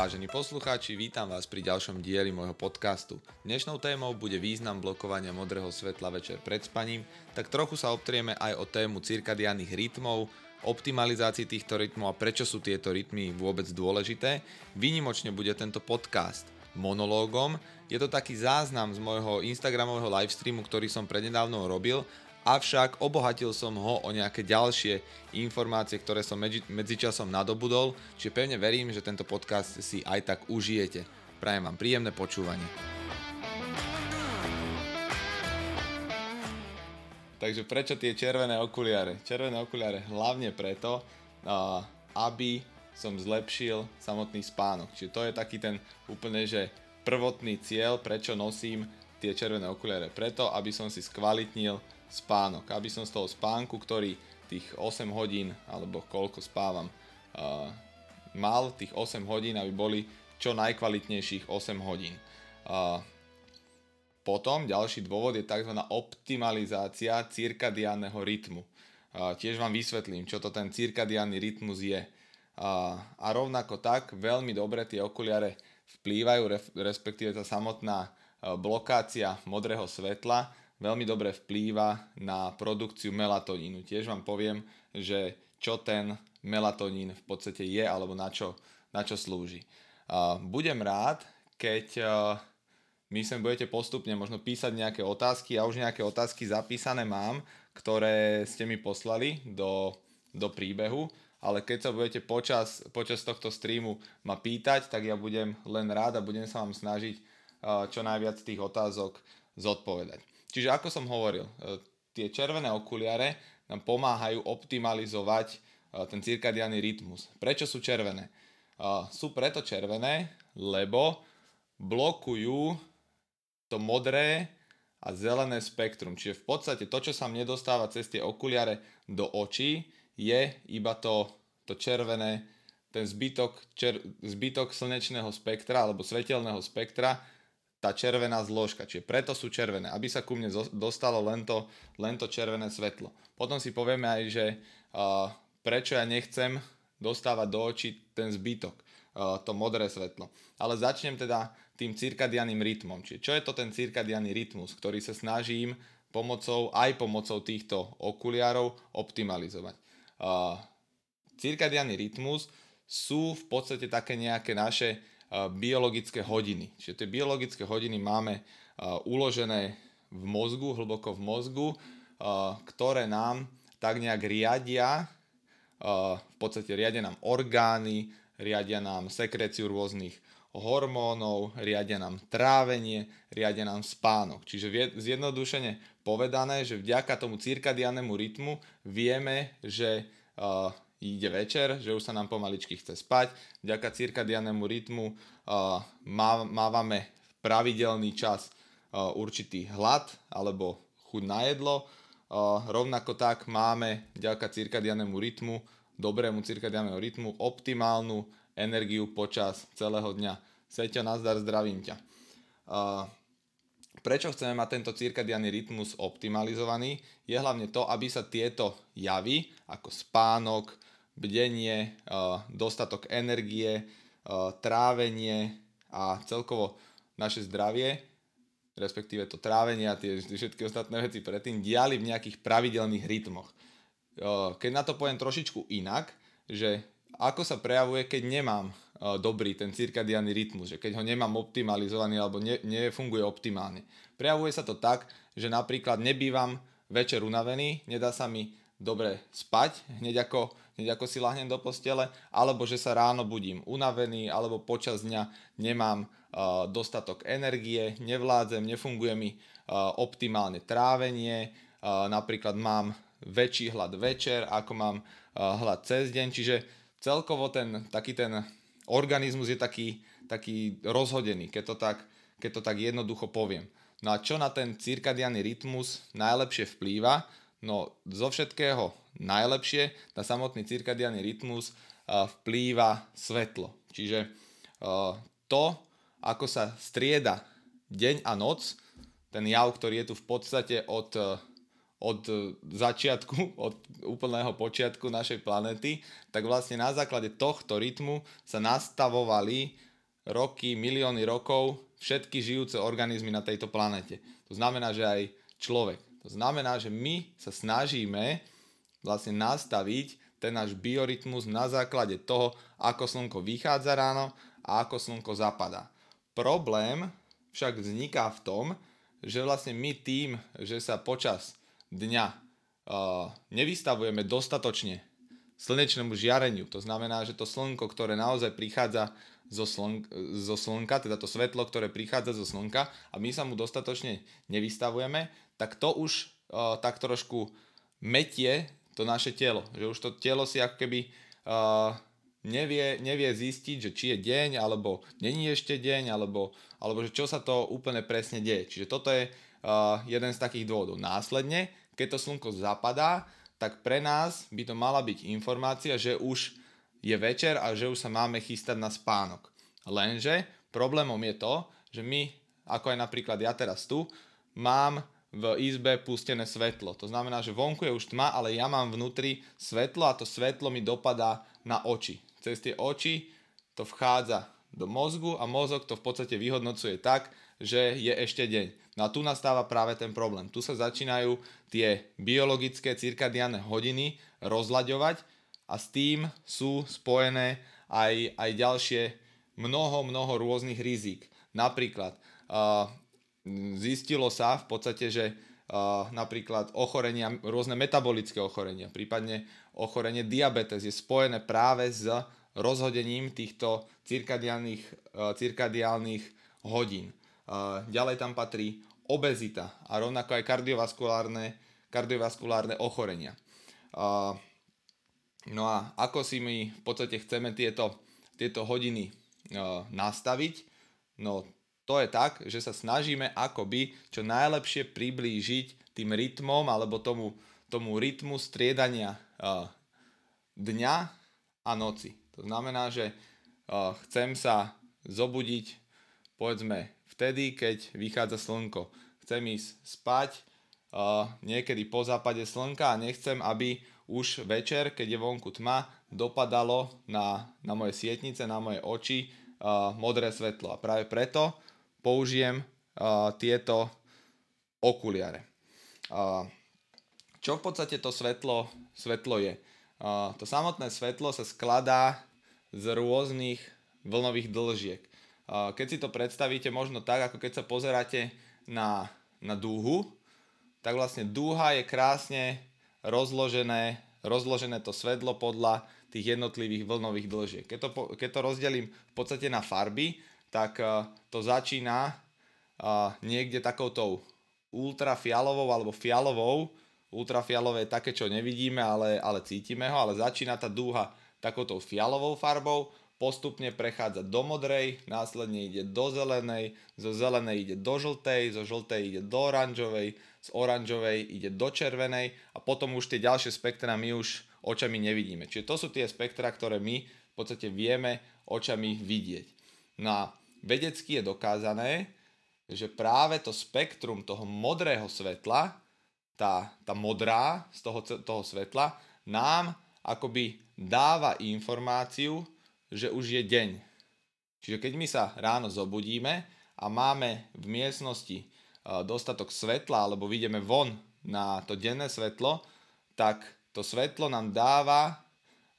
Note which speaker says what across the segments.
Speaker 1: Vážení poslucháči, vítam vás pri ďalšom dieli môjho podcastu. Dnešnou témou bude význam blokovania modrého svetla večer pred spaním, tak trochu sa obtrieme aj o tému cirkadiánnych rytmov, optimalizácii týchto rytmov a prečo sú tieto rytmy vôbec dôležité. Výnimočne bude tento podcast monológom. Je to taký záznam z môjho Instagramového livestreamu, ktorý som prednedávno robil avšak obohatil som ho o nejaké ďalšie informácie, ktoré som medzi, medzičasom nadobudol, čiže pevne verím, že tento podcast si aj tak užijete. Prajem vám príjemné počúvanie. Takže prečo tie červené okuliare? Červené okuliare hlavne preto, aby som zlepšil samotný spánok. Čiže to je taký ten úplne, že prvotný cieľ, prečo nosím tie červené okuliare. Preto, aby som si skvalitnil spánok. Aby som z toho spánku, ktorý tých 8 hodín, alebo koľko spávam, uh, mal tých 8 hodín, aby boli čo najkvalitnejších 8 hodín. Uh, potom ďalší dôvod je tzv. optimalizácia cirkadiánneho rytmu. Uh, tiež vám vysvetlím, čo to ten cirkadiánny rytmus je. Uh, a rovnako tak veľmi dobre tie okuliare vplývajú, respektíve tá samotná blokácia modrého svetla veľmi dobre vplýva na produkciu melatonínu. Tiež vám poviem, že čo ten melatonín v podstate je alebo na čo, na čo slúži. Budem rád, keď my sem budete postupne možno písať nejaké otázky. Ja už nejaké otázky zapísané mám, ktoré ste mi poslali do, do príbehu, ale keď sa budete počas, počas tohto streamu ma pýtať, tak ja budem len rád a budem sa vám snažiť čo najviac tých otázok zodpovedať. Čiže ako som hovoril, e, tie červené okuliare nám pomáhajú optimalizovať e, ten cirkadiálny rytmus. Prečo sú červené? E, sú preto červené, lebo blokujú to modré a zelené spektrum. Čiže v podstate to, čo sa mne dostáva cez tie okuliare do očí, je iba to, to červené, ten zbytok, čer, zbytok slnečného spektra alebo svetelného spektra, tá červená zložka, čiže preto sú červené, aby sa ku mne dostalo len to, len to červené svetlo. Potom si povieme aj, že uh, prečo ja nechcem dostávať do očí ten zbytok, uh, to modré svetlo. Ale začnem teda tým cirkadianým rytmom. Čiže čo je to ten cirkadianný rytmus, ktorý sa snažím pomocou, aj pomocou týchto okuliarov optimalizovať. Uh, cirkadianný rytmus sú v podstate také nejaké naše biologické hodiny. Čiže tie biologické hodiny máme uložené v mozgu, hlboko v mozgu, ktoré nám tak nejak riadia, v podstate riadia nám orgány, riadia nám sekréciu rôznych hormónov, riadia nám trávenie, riadia nám spánok. Čiže zjednodušene povedané, že vďaka tomu cirkadiánemu rytmu vieme, že ide večer, že už sa nám pomaličky chce spať. Vďaka cirkadianému rytmu uh, mávame pravidelný čas uh, určitý hlad alebo chuť na jedlo. Uh, rovnako tak máme vďaka cirkadianému rytmu, dobrému cirkadianému rytmu, optimálnu energiu počas celého dňa. Seťo, nazdar, zdravím ťa. Uh, prečo chceme mať tento cirkadiánny rytmus optimalizovaný? Je hlavne to, aby sa tieto javy, ako spánok, bdenie, dostatok energie, trávenie a celkovo naše zdravie, respektíve to trávenie a tie všetky ostatné veci predtým diali v nejakých pravidelných rytmoch. Keď na to poviem trošičku inak, že ako sa prejavuje, keď nemám dobrý ten cirkadiánny rytmus, že keď ho nemám optimalizovaný alebo ne, nefunguje optimálne. Prejavuje sa to tak, že napríklad nebývam večer unavený, nedá sa mi dobre spať, hneď ako, hneď ako si lahnem do postele, alebo že sa ráno budím unavený, alebo počas dňa nemám uh, dostatok energie, nevládzem, nefunguje mi uh, optimálne trávenie, uh, napríklad mám väčší hlad večer, ako mám uh, hlad cez deň, čiže celkovo ten, taký ten organizmus je taký, taký rozhodený, keď to, tak, keď to tak jednoducho poviem. No a čo na ten cirkadiánny rytmus najlepšie vplýva, No zo všetkého najlepšie na samotný cirkadiánny rytmus vplýva svetlo. Čiže to, ako sa strieda deň a noc, ten jav, ktorý je tu v podstate od, od začiatku, od úplného počiatku našej planéty, tak vlastne na základe tohto rytmu sa nastavovali roky, milióny rokov všetky žijúce organizmy na tejto planete. To znamená, že aj človek. To znamená, že my sa snažíme vlastne nastaviť ten náš biorytmus na základe toho, ako slnko vychádza ráno a ako slnko zapadá. Problém však vzniká v tom, že vlastne my tým, že sa počas dňa uh, nevystavujeme dostatočne slnečnému žiareniu, to znamená, že to slnko, ktoré naozaj prichádza zo, sln- zo slnka, teda to svetlo, ktoré prichádza zo slnka a my sa mu dostatočne nevystavujeme, tak to už uh, tak trošku metie to naše telo. Že už to telo si ako keby uh, nevie, nevie zistiť, že či je deň, alebo není ešte deň, alebo, alebo že čo sa to úplne presne deje. Čiže toto je uh, jeden z takých dôvodov. Následne, keď to slnko zapadá, tak pre nás by to mala byť informácia, že už je večer a že už sa máme chystať na spánok. Lenže problémom je to, že my, ako aj napríklad ja teraz tu, mám v izbe pustené svetlo. To znamená, že vonku je už tma, ale ja mám vnútri svetlo a to svetlo mi dopadá na oči. Cez tie oči to vchádza do mozgu a mozog to v podstate vyhodnocuje tak, že je ešte deň. No a tu nastáva práve ten problém. Tu sa začínajú tie biologické cirkadiánne hodiny rozlaďovať a s tým sú spojené aj, aj ďalšie mnoho, mnoho rôznych rizik. Napríklad uh, zistilo sa v podstate, že uh, napríklad ochorenia, rôzne metabolické ochorenia, prípadne ochorenie diabetes je spojené práve s rozhodením týchto cirkadiálnych, uh, cirkadiálnych hodín. Uh, ďalej tam patrí obezita a rovnako aj kardiovaskulárne, kardiovaskulárne ochorenia. Uh, no a ako si my v podstate chceme tieto, tieto hodiny nastaviť? No to je tak, že sa snažíme akoby čo najlepšie priblížiť tým rytmom alebo tomu, tomu rytmu striedania uh, dňa a noci. To znamená, že uh, chcem sa zobudiť povedzme vtedy, keď vychádza slnko. Chcem ísť spať uh, niekedy po západe slnka a nechcem, aby už večer, keď je vonku tma, dopadalo na, na moje sietnice, na moje oči uh, modré svetlo. A práve preto použijem uh, tieto okuliare. Uh, čo v podstate to svetlo, svetlo je? Uh, to samotné svetlo sa skladá z rôznych vlnových dlžiek. Uh, keď si to predstavíte možno tak, ako keď sa pozeráte na, na dúhu, tak vlastne dúha je krásne rozložené, rozložené to svetlo podľa tých jednotlivých vlnových dlžiek. Keď to, keď to rozdelím v podstate na farby, tak eh, to začína eh, niekde takoutou ultrafialovou alebo fialovou. Ultrafialové je také, čo nevidíme, ale, ale cítime ho, ale začína tá dúha takoutou fialovou farbou, postupne prechádza do modrej, následne ide do zelenej, zo zelenej ide do žltej, zo žltej ide do oranžovej, z oranžovej ide do červenej a potom už tie ďalšie spektra my už očami nevidíme. Čiže to sú tie spektra, ktoré my v podstate vieme očami vidieť. No a vedecky je dokázané, že práve to spektrum toho modrého svetla, tá, tá modrá z toho, toho svetla, nám akoby dáva informáciu, že už je deň. Čiže keď my sa ráno zobudíme a máme v miestnosti e, dostatok svetla alebo vidíme von na to denné svetlo, tak to svetlo nám dáva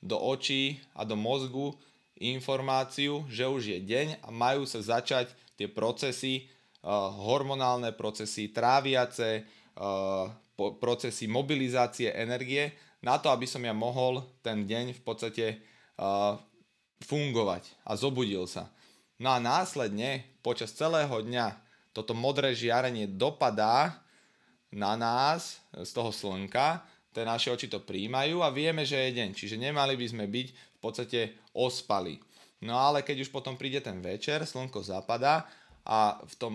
Speaker 1: do očí a do mozgu informáciu, že už je deň a majú sa začať tie procesy, uh, hormonálne procesy, tráviace, po, procesy mobilizácie energie na to, aby som ja mohol ten deň v podstate uh, fungovať a zobudil sa. No a následne počas celého dňa toto modré žiarenie dopadá na nás z toho slnka, tie naše oči to príjmajú a vieme, že je deň. Čiže nemali by sme byť podstate ospali. No ale keď už potom príde ten večer, slnko zapadá a v tom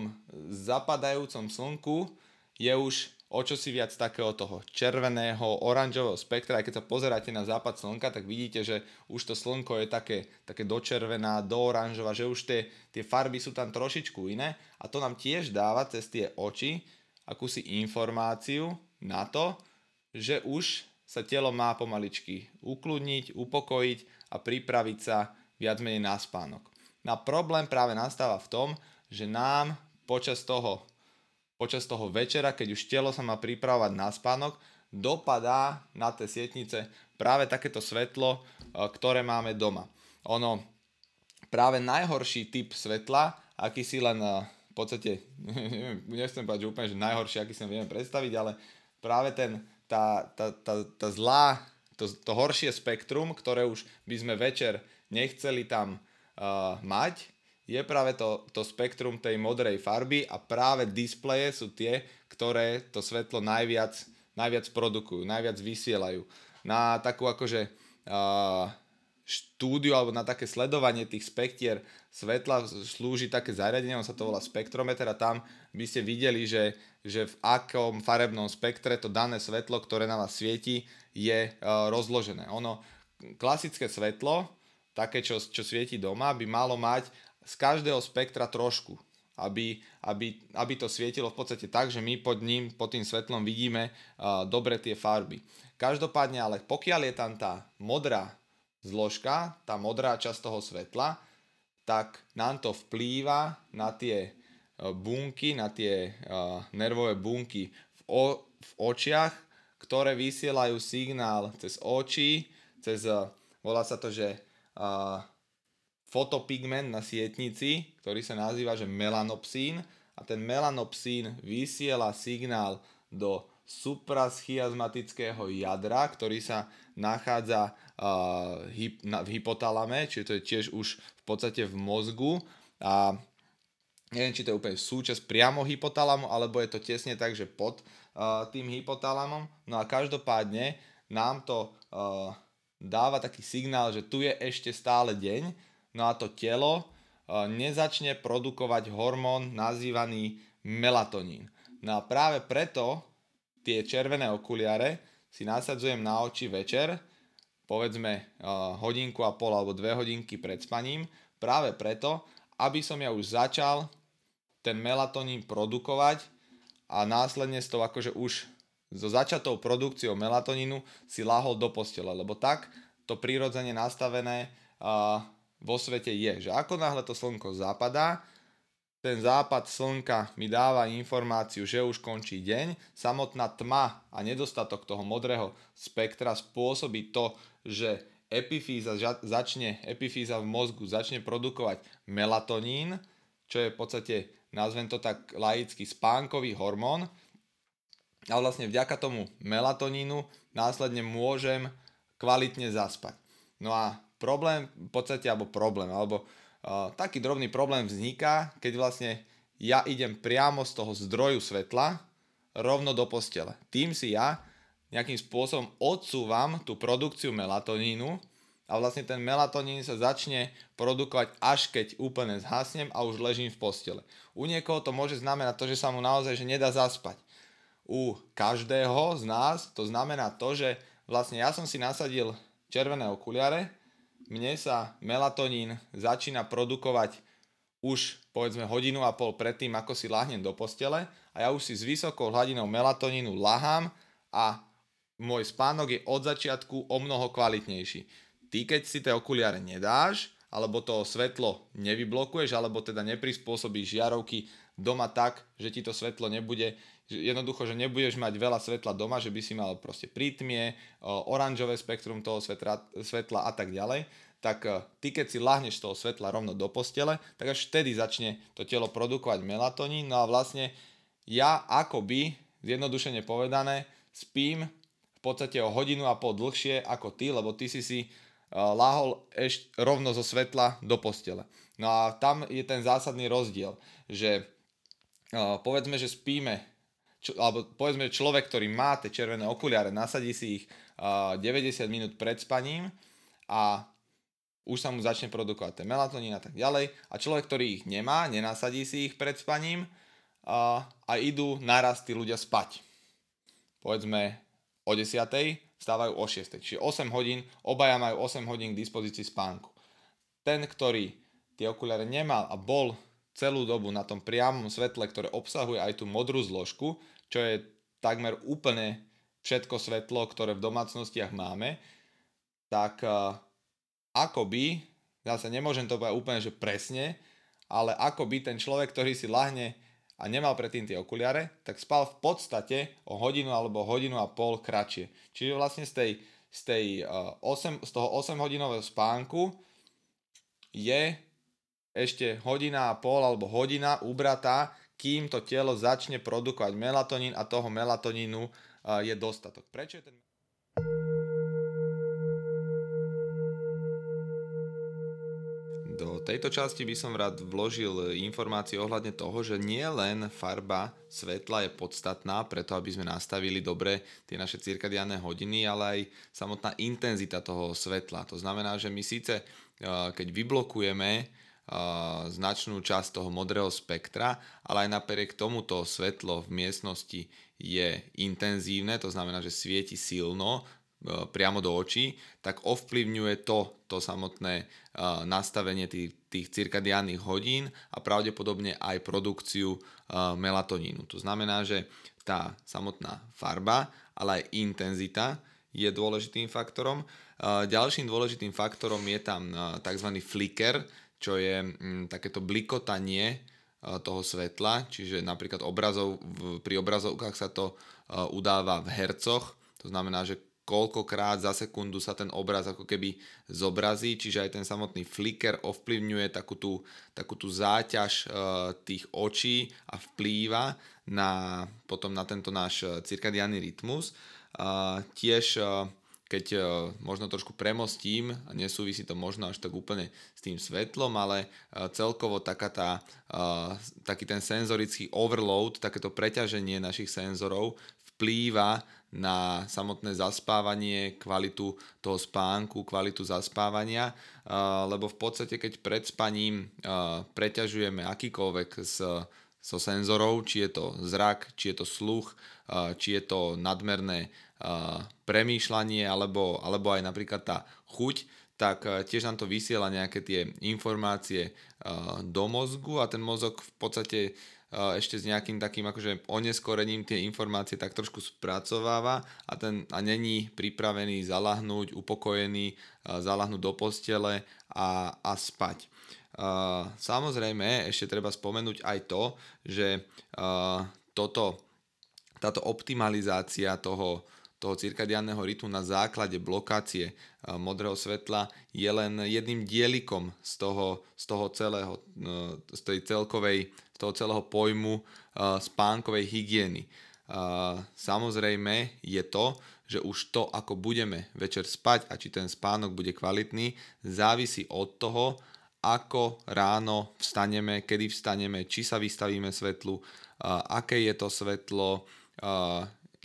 Speaker 1: zapadajúcom slnku je už o čo si viac takého toho červeného, oranžového spektra. Aj keď sa pozeráte na západ slnka, tak vidíte, že už to slnko je také, také dočervená, do oranžová, že už tie, tie farby sú tam trošičku iné a to nám tiež dáva cez tie oči akúsi informáciu na to, že už sa telo má pomaličky ukludniť, upokojiť a pripraviť sa viac menej na spánok. Na problém práve nastáva v tom, že nám počas toho, počas toho večera, keď už telo sa má pripravovať na spánok, dopadá na tie sietnice práve takéto svetlo, ktoré máme doma. Ono, práve najhorší typ svetla, aký si len v podstate, neviem, nechcem povedať, že úplne že najhorší, aký si vieme predstaviť, ale práve ten, tá, tá, tá, tá zlá to, to horšie spektrum, ktoré už by sme večer nechceli tam uh, mať, je práve to, to spektrum tej modrej farby a práve displeje sú tie, ktoré to svetlo najviac, najviac produkujú, najviac vysielajú. Na takú akože uh, štúdiu alebo na také sledovanie tých spektier svetla slúži také zariadenie, on sa to volá spektrometer a tam by ste videli, že, že v akom farebnom spektre to dané svetlo, ktoré na vás svieti, je uh, rozložené. Ono, klasické svetlo, také, čo, čo svieti doma, by malo mať z každého spektra trošku, aby, aby, aby to svietilo v podstate tak, že my pod ním, pod tým svetlom vidíme uh, dobre tie farby. Každopádne ale pokiaľ je tam tá modrá zložka, tá modrá časť toho svetla, tak nám to vplýva na tie e, bunky, na tie uh, nervové bunky v, o, v očiach, ktoré vysielajú signál cez oči, cez, uh, volá sa to, že uh, fotopigment na sietnici, ktorý sa nazýva, že melanopsín. A ten melanopsín vysiela signál do supraschiazmatického jadra, ktorý sa nachádza uh, hyp, na, v hypotalame, čiže to je tiež už v podstate v mozgu. A neviem, či to je úplne súčasť priamo hypotalamu, alebo je to tesne tak, že pod tým hypotalamom. No a každopádne nám to dáva taký signál, že tu je ešte stále deň, no a to telo nezačne produkovať hormón nazývaný melatonín. No a práve preto tie červené okuliare si nasadzujem na oči večer, povedzme hodinku a pol alebo dve hodinky pred spaním, práve preto, aby som ja už začal ten melatonín produkovať a následne s tou akože už so začatou produkciou melatonínu si lahol do postele, lebo tak to prirodzene nastavené uh, vo svete je, že ako náhle to slnko zapadá, ten západ slnka mi dáva informáciu, že už končí deň. Samotná tma a nedostatok toho modrého spektra spôsobí to, že epifíza začne, epifíza v mozgu začne produkovať melatonín, čo je v podstate, nazvem to tak laicky, spánkový hormón. A vlastne vďaka tomu melatonínu následne môžem kvalitne zaspať. No a problém, v podstate, alebo problém, alebo taký drobný problém vzniká, keď vlastne ja idem priamo z toho zdroju svetla rovno do postele. Tým si ja nejakým spôsobom odsúvam tú produkciu melatonínu a vlastne ten melatonín sa začne produkovať až keď úplne zhasnem a už ležím v postele. U niekoho to môže znamenať to, že sa mu naozaj že nedá zaspať. U každého z nás to znamená to, že vlastne ja som si nasadil červené okuliare, mne sa melatonín začína produkovať už povedzme hodinu a pol predtým, ako si lahnem do postele a ja už si s vysokou hladinou melatonínu lahám a môj spánok je od začiatku o mnoho kvalitnejší. Ty keď si tie okuliare nedáš, alebo to svetlo nevyblokuješ, alebo teda neprispôsobíš žiarovky doma tak, že ti to svetlo nebude, jednoducho, že nebudeš mať veľa svetla doma, že by si mal proste prítmie, oranžové spektrum toho svetla, svetla a tak ďalej, tak e, ty keď si lahneš toho svetla rovno do postele, tak až vtedy začne to telo produkovať melatonín, no a vlastne ja akoby, zjednodušene povedané, spím v podstate o hodinu a pol dlhšie ako ty, lebo ty si si lahol ešte rovno zo svetla do postele. No a tam je ten zásadný rozdiel, že povedzme, že spíme, čo, alebo povedzme, že človek, ktorý má tie červené okuliare, nasadí si ich 90 minút pred spaním a už sa mu začne produkovať ten melatonín a tak ďalej. A človek, ktorý ich nemá, nenasadí si ich pred spaním a, a idú naraz tí ľudia spať. Povedzme o 10 vstávajú o 6. Čiže 8 hodín, obaja majú 8 hodín k dispozícii spánku. Ten, ktorý tie okuliare nemal a bol celú dobu na tom priamom svetle, ktoré obsahuje aj tú modrú zložku, čo je takmer úplne všetko svetlo, ktoré v domácnostiach máme, tak uh, akoby zase nemôžem to povedať úplne, že presne, ale ako by ten človek, ktorý si lahne a nemal predtým tie okuliare, tak spal v podstate o hodinu alebo hodinu a pol kratšie. Čiže vlastne z, tej, z, tej, uh, eh, 8, z toho 8 hodinového spánku je ešte hodina a pol alebo hodina ubratá, kým to telo začne produkovať melatonín a toho melatonínu uh, je dostatok. Prečo je ten tejto časti by som rád vložil informácie ohľadne toho, že nie len farba svetla je podstatná preto, aby sme nastavili dobre tie naše cirkadiánne hodiny, ale aj samotná intenzita toho svetla. To znamená, že my síce keď vyblokujeme značnú časť toho modrého spektra, ale aj napriek tomuto svetlo v miestnosti je intenzívne, to znamená, že svieti silno, priamo do očí, tak ovplyvňuje to, to samotné uh, nastavenie tých, tých cirkadiánnych hodín a pravdepodobne aj produkciu uh, melatonínu. To znamená, že tá samotná farba, ale aj intenzita je dôležitým faktorom. Ďalším dôležitým faktorom je tam tzv. flicker, čo je um, takéto blikotanie toho svetla, čiže napríklad obrazov, pri obrazovkách sa to udáva v hercoch, to znamená, že koľkokrát za sekundu sa ten obraz ako keby zobrazí, čiže aj ten samotný flicker ovplyvňuje takú tú, takú tú záťaž e, tých očí a vplýva na, potom na tento náš e, cirkadiánny rytmus. E, tiež e, keď e, možno trošku premostím, a nesúvisí to možno až tak úplne s tým svetlom, ale e, celkovo taká tá, taký ten senzorický overload, takéto preťaženie našich senzorov vplýva na samotné zaspávanie, kvalitu toho spánku, kvalitu zaspávania, lebo v podstate keď pred spaním preťažujeme akýkoľvek z, so senzorov, či je to zrak, či je to sluch, či je to nadmerné premýšľanie alebo, alebo aj napríklad tá chuť, tak tiež nám to vysiela nejaké tie informácie do mozgu a ten mozog v podstate ešte s nejakým takým akože oneskorením tie informácie tak trošku spracováva a, ten, a není pripravený zalahnúť, upokojený, zalahnúť do postele a, a spať. Samozrejme, ešte treba spomenúť aj to, že toto, táto optimalizácia toho, toho cirkadiánneho rytmu na základe blokácie modrého svetla je len jedným dielikom z toho, z toho celého, no, z tej celkovej toho celého pojmu uh, spánkovej hygieny. Uh, samozrejme je to, že už to, ako budeme večer spať a či ten spánok bude kvalitný, závisí od toho, ako ráno vstaneme, kedy vstaneme, či sa vystavíme svetlu, uh, aké je to svetlo,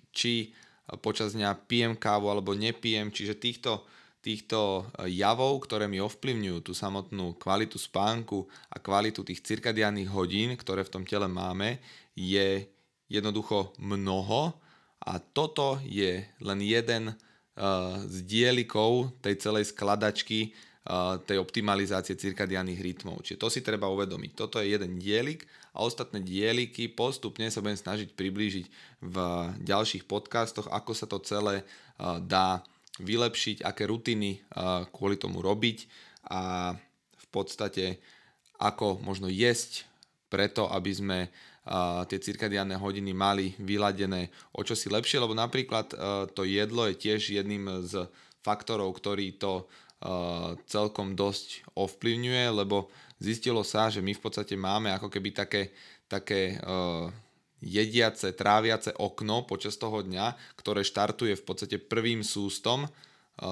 Speaker 1: či počas dňa pijem kávu alebo nepijem, čiže týchto týchto eh, javov, ktoré mi ovplyvňujú tú samotnú kvalitu spánku a kvalitu tých cirkadiánnych hodín, ktoré v tom tele máme, je jednoducho mnoho a toto je len jeden uh, z dielikov tej celej skladačky uh, tej optimalizácie cirkadiánnych rytmov. Čiže to si treba uvedomiť. Toto je jeden dielik a ostatné dieliky postupne sa budem snažiť priblížiť v ďalších podcastoch, ako sa to celé dá vylepšiť, aké rutiny kvôli tomu robiť a v podstate ako možno jesť preto, aby sme tie cirkadiánne hodiny mali vyladené o čosi lepšie, lebo napríklad to jedlo je tiež jedným z faktorov, ktorý to celkom dosť ovplyvňuje, lebo zistilo sa, že my v podstate máme ako keby také, také jediace, tráviace okno počas toho dňa, ktoré štartuje v podstate prvým sústom eh,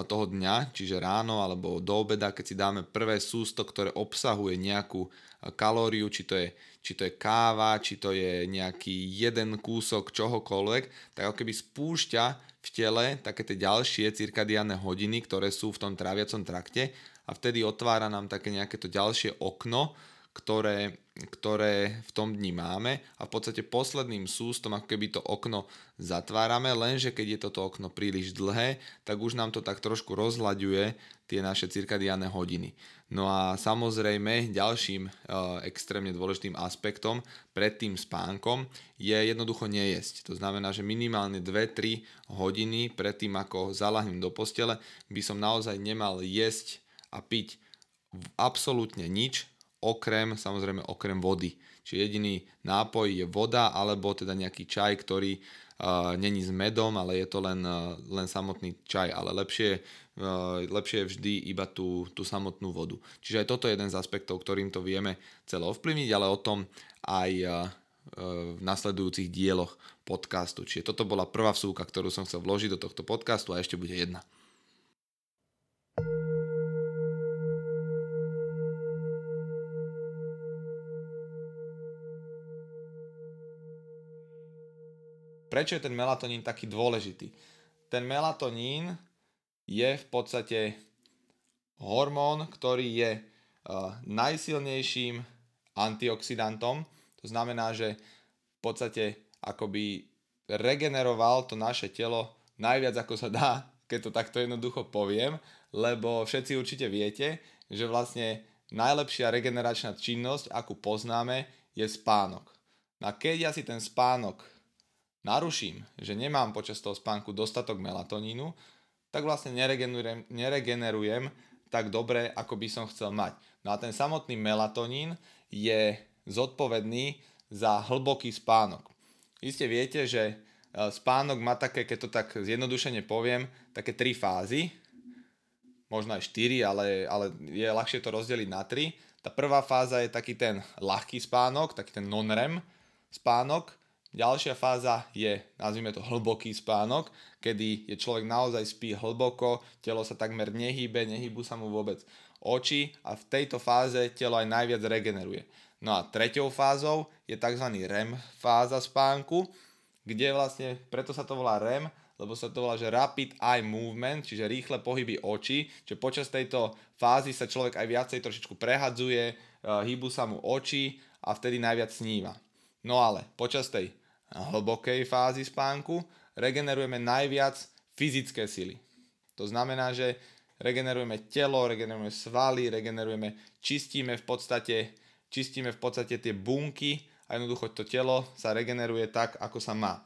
Speaker 1: toho dňa, čiže ráno alebo do obeda, keď si dáme prvé sústo, ktoré obsahuje nejakú eh, kalóriu, či to je, či to je káva, či to je nejaký jeden kúsok čohokoľvek, tak ako keby spúšťa v tele také tie ďalšie cirkadiánne hodiny, ktoré sú v tom tráviacom trakte a vtedy otvára nám také nejaké to ďalšie okno, ktoré, ktoré v tom dni máme a v podstate posledným sústom ako keby to okno zatvárame, lenže keď je toto okno príliš dlhé, tak už nám to tak trošku rozhľaďuje tie naše cirkadiánne hodiny. No a samozrejme ďalším e, extrémne dôležitým aspektom pred tým spánkom je jednoducho nejesť. To znamená, že minimálne 2-3 hodiny pred tým, ako zalahnem do postele, by som naozaj nemal jesť a piť absolútne nič, okrem, samozrejme okrem vody. Čiže jediný nápoj je voda, alebo teda nejaký čaj, ktorý uh, není s medom, ale je to len, uh, len samotný čaj. Ale lepšie, uh, lepšie je vždy iba tú, tú samotnú vodu. Čiže aj toto je jeden z aspektov, ktorým to vieme celé ovplyvniť, ale o tom aj uh, v nasledujúcich dieloch podcastu. Čiže toto bola prvá vsúka, ktorú som chcel vložiť do tohto podcastu a ešte bude jedna. Prečo je ten melatonín taký dôležitý? Ten melatonín je v podstate hormón, ktorý je uh, najsilnejším antioxidantom. To znamená, že v podstate akoby regeneroval to naše telo najviac ako sa dá, keď to takto jednoducho poviem, lebo všetci určite viete, že vlastne najlepšia regeneračná činnosť, akú poznáme, je spánok. No a keď ja si ten spánok naruším, že nemám počas toho spánku dostatok melatonínu, tak vlastne neregenerujem, neregenerujem tak dobre, ako by som chcel mať. No a ten samotný melatonín je zodpovedný za hlboký spánok. Iste viete, že e, spánok má také, keď to tak zjednodušene poviem, také tri fázy, možno aj štyri, ale, ale je ľahšie to rozdeliť na tri. Tá prvá fáza je taký ten ľahký spánok, taký ten non-REM spánok, Ďalšia fáza je, nazvime to hlboký spánok, kedy je človek naozaj spí hlboko, telo sa takmer nehýbe, nehýbu sa mu vôbec oči a v tejto fáze telo aj najviac regeneruje. No a treťou fázou je tzv. REM fáza spánku, kde vlastne, preto sa to volá REM, lebo sa to volá, že Rapid Eye Movement, čiže rýchle pohyby očí, že počas tejto fázy sa človek aj viacej trošičku prehadzuje, e, hýbu sa mu oči a vtedy najviac sníva. No ale počas tej hlbokej fázy spánku regenerujeme najviac fyzické sily. To znamená, že regenerujeme telo, regenerujeme svaly, regenerujeme, čistíme v podstate, čistíme v podstate tie bunky a jednoducho to telo sa regeneruje tak, ako sa má.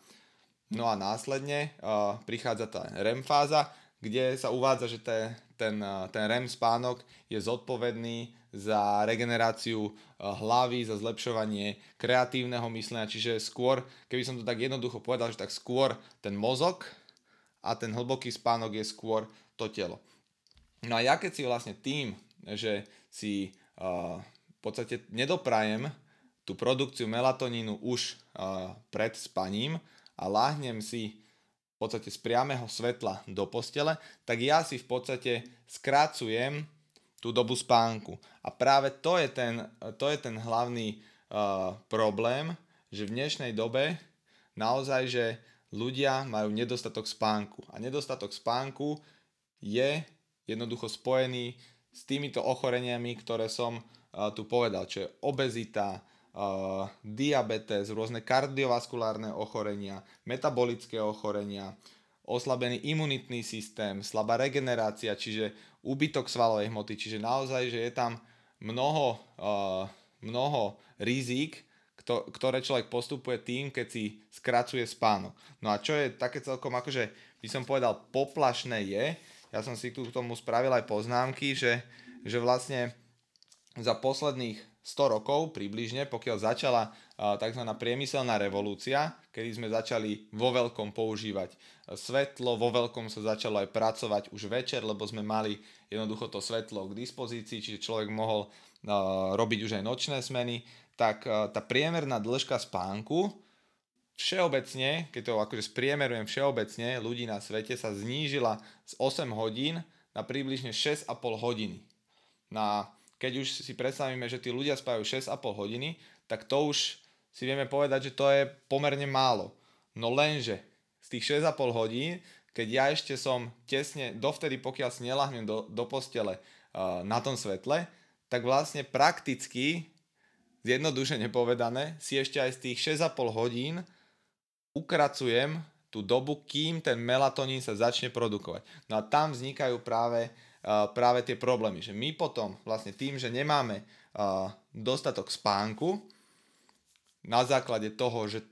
Speaker 1: No a následne uh, prichádza tá REM fáza, kde sa uvádza, že te, ten, ten REM spánok je zodpovedný za regeneráciu eh, hlavy, za zlepšovanie kreatívneho myslenia, čiže skôr, keby som to tak jednoducho povedal, že tak skôr ten mozog a ten hlboký spánok je skôr to telo. No a ja keď si vlastne tým, že si uh, v podstate nedoprajem tú produkciu melatonínu už uh, pred spaním a láhnem si podstate z priamého svetla do postele, tak ja si v podstate skracujem tú dobu spánku. A práve to je ten, to je ten hlavný uh, problém, že v dnešnej dobe naozaj, že ľudia majú nedostatok spánku. A nedostatok spánku je jednoducho spojený s týmito ochoreniami, ktoré som uh, tu povedal, čo je obezita, uh, diabetes, rôzne kardiovaskulárne ochorenia, metabolické ochorenia, oslabený imunitný systém, slabá regenerácia, čiže úbytok svalovej hmoty, čiže naozaj, že je tam mnoho, uh, mnoho rizík, ktoré človek postupuje tým, keď si skracuje spánok. No a čo je také celkom akože, by som povedal, poplašné je, ja som si tu k tomu spravil aj poznámky, že, že vlastne za posledných 100 rokov približne, pokiaľ začala tzv. priemyselná revolúcia, kedy sme začali vo veľkom používať svetlo, vo veľkom sa začalo aj pracovať už večer, lebo sme mali jednoducho to svetlo k dispozícii, čiže človek mohol robiť už aj nočné smeny, tak tá priemerná dĺžka spánku všeobecne, keď to akože spriemerujem všeobecne, ľudí na svete sa znížila z 8 hodín na približne 6,5 hodiny. Na keď už si predstavíme, že tí ľudia spávajú 6,5 hodiny, tak to už si vieme povedať, že to je pomerne málo. No lenže z tých 6,5 hodín, keď ja ešte som tesne, dovtedy pokiaľ si nelahnem do, do postele uh, na tom svetle, tak vlastne prakticky, zjednodušene povedané, si ešte aj z tých 6,5 hodín ukracujem tú dobu, kým ten melatonín sa začne produkovať. No a tam vznikajú práve práve tie problémy. Že my potom vlastne tým, že nemáme dostatok spánku, na základe toho, že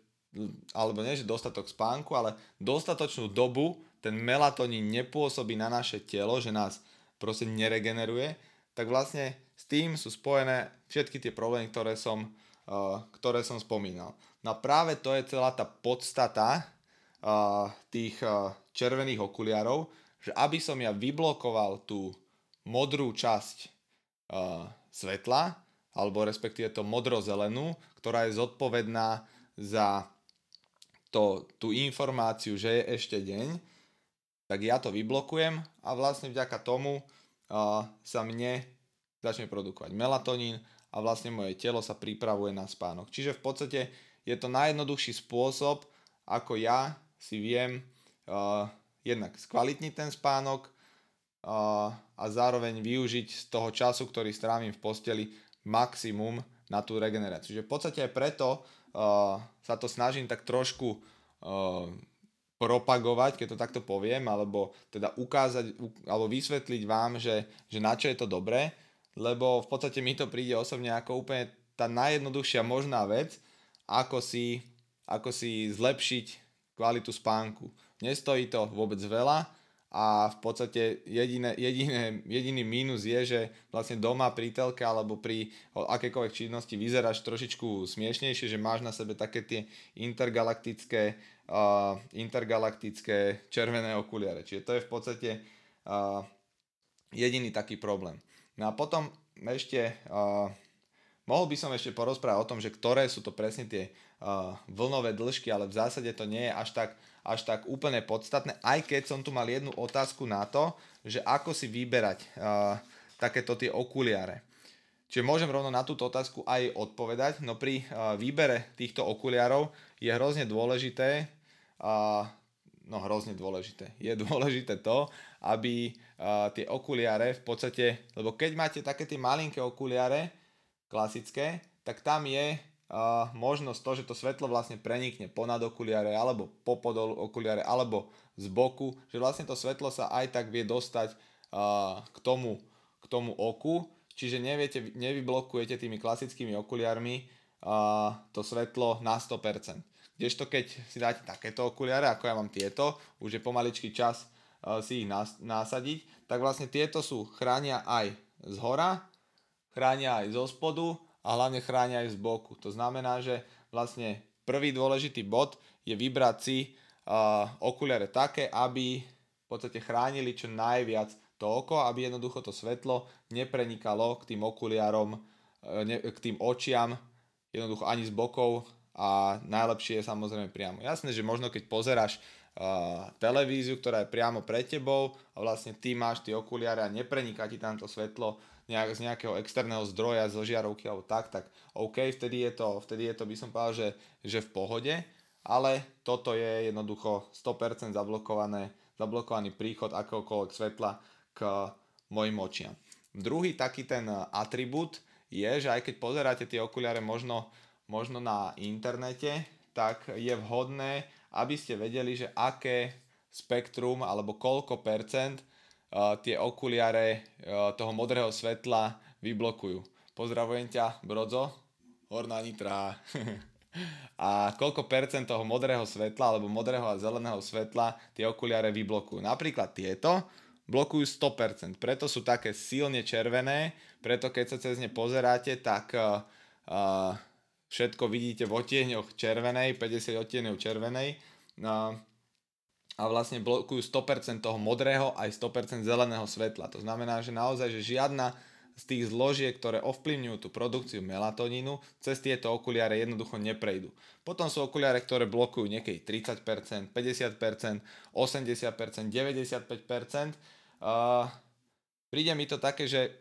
Speaker 1: alebo nie, že dostatok spánku, ale dostatočnú dobu ten melatonín nepôsobí na naše telo, že nás proste neregeneruje, tak vlastne s tým sú spojené všetky tie problémy, ktoré som, ktoré som spomínal. No a práve to je celá tá podstata tých červených okuliarov, že aby som ja vyblokoval tú modrú časť uh, svetla, alebo respektíve to modro-zelenú, ktorá je zodpovedná za to, tú informáciu, že je ešte deň, tak ja to vyblokujem a vlastne vďaka tomu uh, sa mne začne produkovať melatonín a vlastne moje telo sa pripravuje na spánok. Čiže v podstate je to najjednoduchší spôsob, ako ja si viem uh, jednak skvalitniť ten spánok a zároveň využiť z toho času, ktorý strávim v posteli, maximum na tú regeneráciu. Čiže v podstate aj preto sa to snažím tak trošku propagovať, keď to takto poviem, alebo teda ukázať, alebo vysvetliť vám, že, že na čo je to dobré, lebo v podstate mi to príde osobne ako úplne tá najjednoduchšia možná vec, ako si, ako si zlepšiť kvalitu spánku. Nestojí to vôbec veľa, a v podstate jediné, jediné, jediný mínus je, že vlastne doma pri telke alebo pri akékoľvek činnosti vyzeráš trošičku smiešnejšie, že máš na sebe také tie intergalaktické, uh, intergalaktické červené okuliare. Čiže to je v podstate uh, jediný taký problém. No a potom ešte uh, mohol by som ešte porozprávať o tom, že ktoré sú to presne tie uh, vlnové dĺžky, ale v zásade to nie je až tak až tak úplne podstatné, aj keď som tu mal jednu otázku na to, že ako si vyberať uh, takéto tie okuliare. Čiže môžem rovno na túto otázku aj odpovedať, no pri uh, výbere týchto okuliarov je hrozne dôležité, uh, no hrozne dôležité, je dôležité to, aby uh, tie okuliare v podstate, lebo keď máte také tie malinké okuliare, klasické, tak tam je uh, možnosť to, že to svetlo vlastne prenikne ponad okuliare alebo popod okuliare alebo z boku, že vlastne to svetlo sa aj tak vie dostať uh, k, tomu, k tomu oku, čiže neviete, nevyblokujete tými klasickými okuliarmi uh, to svetlo na 100%. Kdežto keď si dáte takéto okuliare, ako ja mám tieto, už je pomaličký čas uh, si ich nás, nasadiť, tak vlastne tieto sú chránia aj z hora, chránia aj zo spodu a hlavne chránia aj z boku. To znamená, že vlastne prvý dôležitý bod je vybrať si uh, okuliare také, aby v podstate chránili čo najviac to oko, aby jednoducho to svetlo neprenikalo k tým okuliarom, uh, ne, k tým očiam, jednoducho ani z bokov a najlepšie je samozrejme priamo. Jasné, že možno keď pozeráš uh, televíziu, ktorá je priamo pred tebou a vlastne ty máš tie okuliare a nepreniká ti tamto svetlo, nejak, z nejakého externého zdroja, zo žiarovky alebo tak, tak OK, vtedy je to, vtedy je to by som povedal, že, že v pohode, ale toto je jednoducho 100% zablokované, zablokovaný príchod akéhokoľvek svetla k mojim očiam. Druhý taký ten atribút je, že aj keď pozeráte tie okuliare možno, možno na internete, tak je vhodné, aby ste vedeli, že aké spektrum alebo koľko percent tie okuliare toho modrého svetla vyblokujú. Pozdravujem ťa, Brodzo, Horná Nitra. a koľko percent toho modrého svetla alebo modrého a zeleného svetla tie okuliare vyblokujú. Napríklad tieto blokujú 100%, preto sú také silne červené, preto keď sa cez ne pozeráte, tak uh, všetko vidíte v otieňoch červenej, 50 odtieňov červenej. Uh, a vlastne blokujú 100% toho modrého aj 100% zeleného svetla. To znamená, že naozaj, že žiadna z tých zložiek, ktoré ovplyvňujú tú produkciu melatonínu, cez tieto okuliare jednoducho neprejdú. Potom sú okuliare, ktoré blokujú niekedy 30%, 50%, 80%, 95%. Uh, príde mi to také, že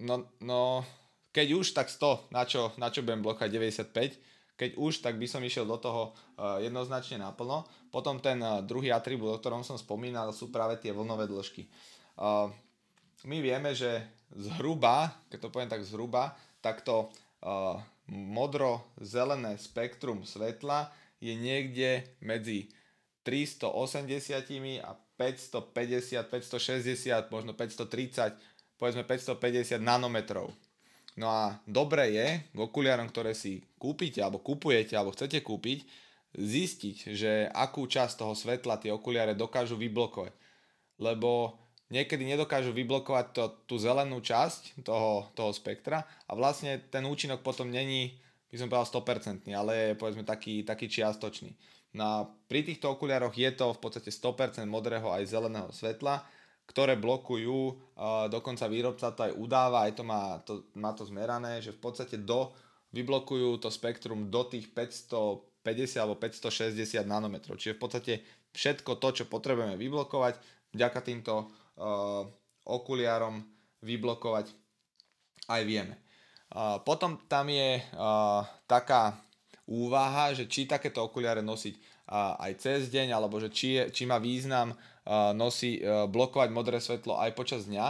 Speaker 1: no, no, keď už, tak 100, na čo, na čo budem blokovať 95%, keď už, tak by som išiel do toho uh, jednoznačne naplno. Potom ten uh, druhý atribút, o ktorom som spomínal, sú práve tie vlnové dĺžky. Uh, my vieme, že zhruba, keď to poviem tak zhruba, tak to uh, modro-zelené spektrum svetla je niekde medzi 380 a 550, 560, možno 530, povedzme 550 nanometrov. No a dobre je k okuliarom, ktoré si kúpite alebo kupujete alebo chcete kúpiť, zistiť, že akú časť toho svetla tie okuliare dokážu vyblokovať. Lebo niekedy nedokážu vyblokovať to, tú zelenú časť toho, toho spektra a vlastne ten účinok potom není, by som povedal 100%, ale je povedzme taký, taký čiastočný. No a pri týchto okuliároch je to v podstate 100% modrého aj zeleného svetla, ktoré blokujú, dokonca výrobca to aj udáva, aj to má to, má to zmerané, že v podstate do, vyblokujú to spektrum do tých 550 alebo 560 nanometrov. Čiže v podstate všetko to, čo potrebujeme vyblokovať, vďaka týmto uh, okuliárom vyblokovať aj vieme. Uh, potom tam je uh, taká úvaha, že či takéto okuliare nosiť aj cez deň, alebo že či, je, či má význam nosí, blokovať modré svetlo aj počas dňa.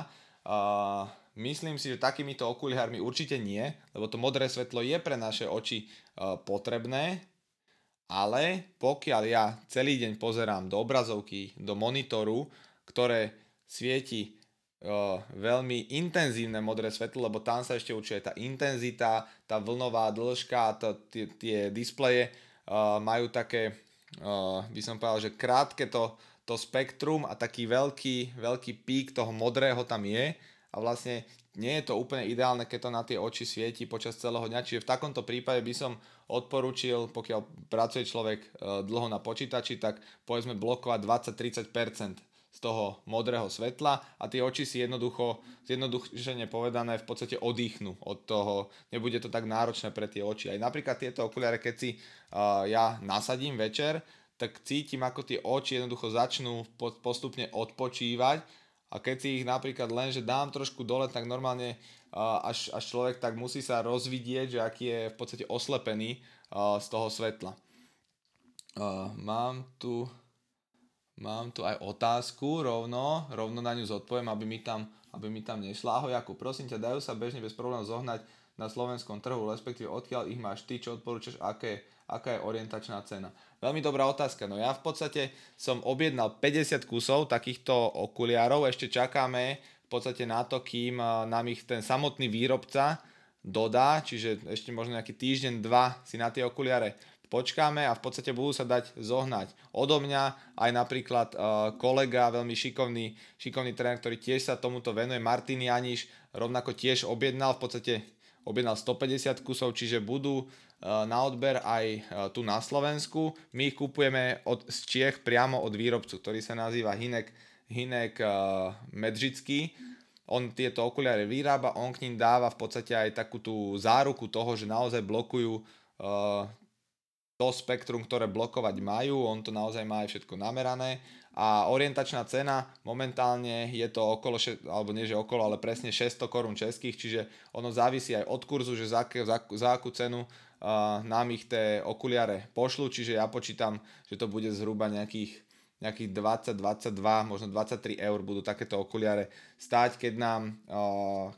Speaker 1: Myslím si, že takýmito okuliármi určite nie, lebo to modré svetlo je pre naše oči potrebné, ale pokiaľ ja celý deň pozerám do obrazovky, do monitoru, ktoré svieti veľmi intenzívne modré svetlo, lebo tam sa ešte určuje tá intenzita, tá vlnová dĺžka, tie displeje majú také, by som povedal, že krátke to, to spektrum a taký veľký, veľký pík toho modrého tam je. A vlastne nie je to úplne ideálne, keď to na tie oči svieti počas celého dňa, čiže v takomto prípade by som odporúčil, pokiaľ pracuje človek e, dlho na počítači, tak povedzme blokovať 20-30% z toho modrého svetla a tie oči si jednoducho, zjednodušene povedané, v podstate oddychnú od toho, nebude to tak náročné pre tie oči. Aj napríklad tieto okuliare, keď si uh, ja nasadím večer, tak cítim, ako tie oči jednoducho začnú postupne odpočívať a keď si ich napríklad len, že dám trošku dole, tak normálne až, až človek tak musí sa rozvidieť, že aký je v podstate oslepený z toho svetla. Mám tu, mám tu aj otázku rovno, rovno na ňu zodpoviem, aby mi tam, aby mi tam nešla. Ahoj Jakub, prosím ťa, dajú sa bežne bez problémov zohnať na slovenskom trhu, respektíve odkiaľ ich máš ty, čo odporúčaš, aké, aká je orientačná cena. Veľmi dobrá otázka. No ja v podstate som objednal 50 kusov takýchto okuliárov, ešte čakáme v podstate na to, kým nám ich ten samotný výrobca dodá, čiže ešte možno nejaký týždeň, dva si na tie okuliare počkáme a v podstate budú sa dať zohnať. Odo mňa, aj napríklad uh, kolega, veľmi šikovný, šikovný tréner, ktorý tiež sa tomuto venuje, Martin Janiš, rovnako tiež objednal, v podstate objednal 150 kusov, čiže budú na odber aj e, tu na Slovensku. My ich kupujeme od, z Čiech priamo od výrobcu, ktorý sa nazýva Hinek, Hinek uh, Medžický. On tieto okuliare vyrába, on k ním dáva v podstate aj takú tú záruku toho, že naozaj blokujú to spektrum, ktoré blokovať majú, on to naozaj má aj všetko namerané a orientačná cena momentálne je to okolo, alebo nie že okolo, ale presne 600 korún českých, čiže ono závisí aj od kurzu, že za, za, za akú cenu nám ich tie okuliare pošlu, čiže ja počítam, že to bude zhruba nejakých nejakých 20, 22, možno 23 eur budú takéto okuliare stáť, keď nám,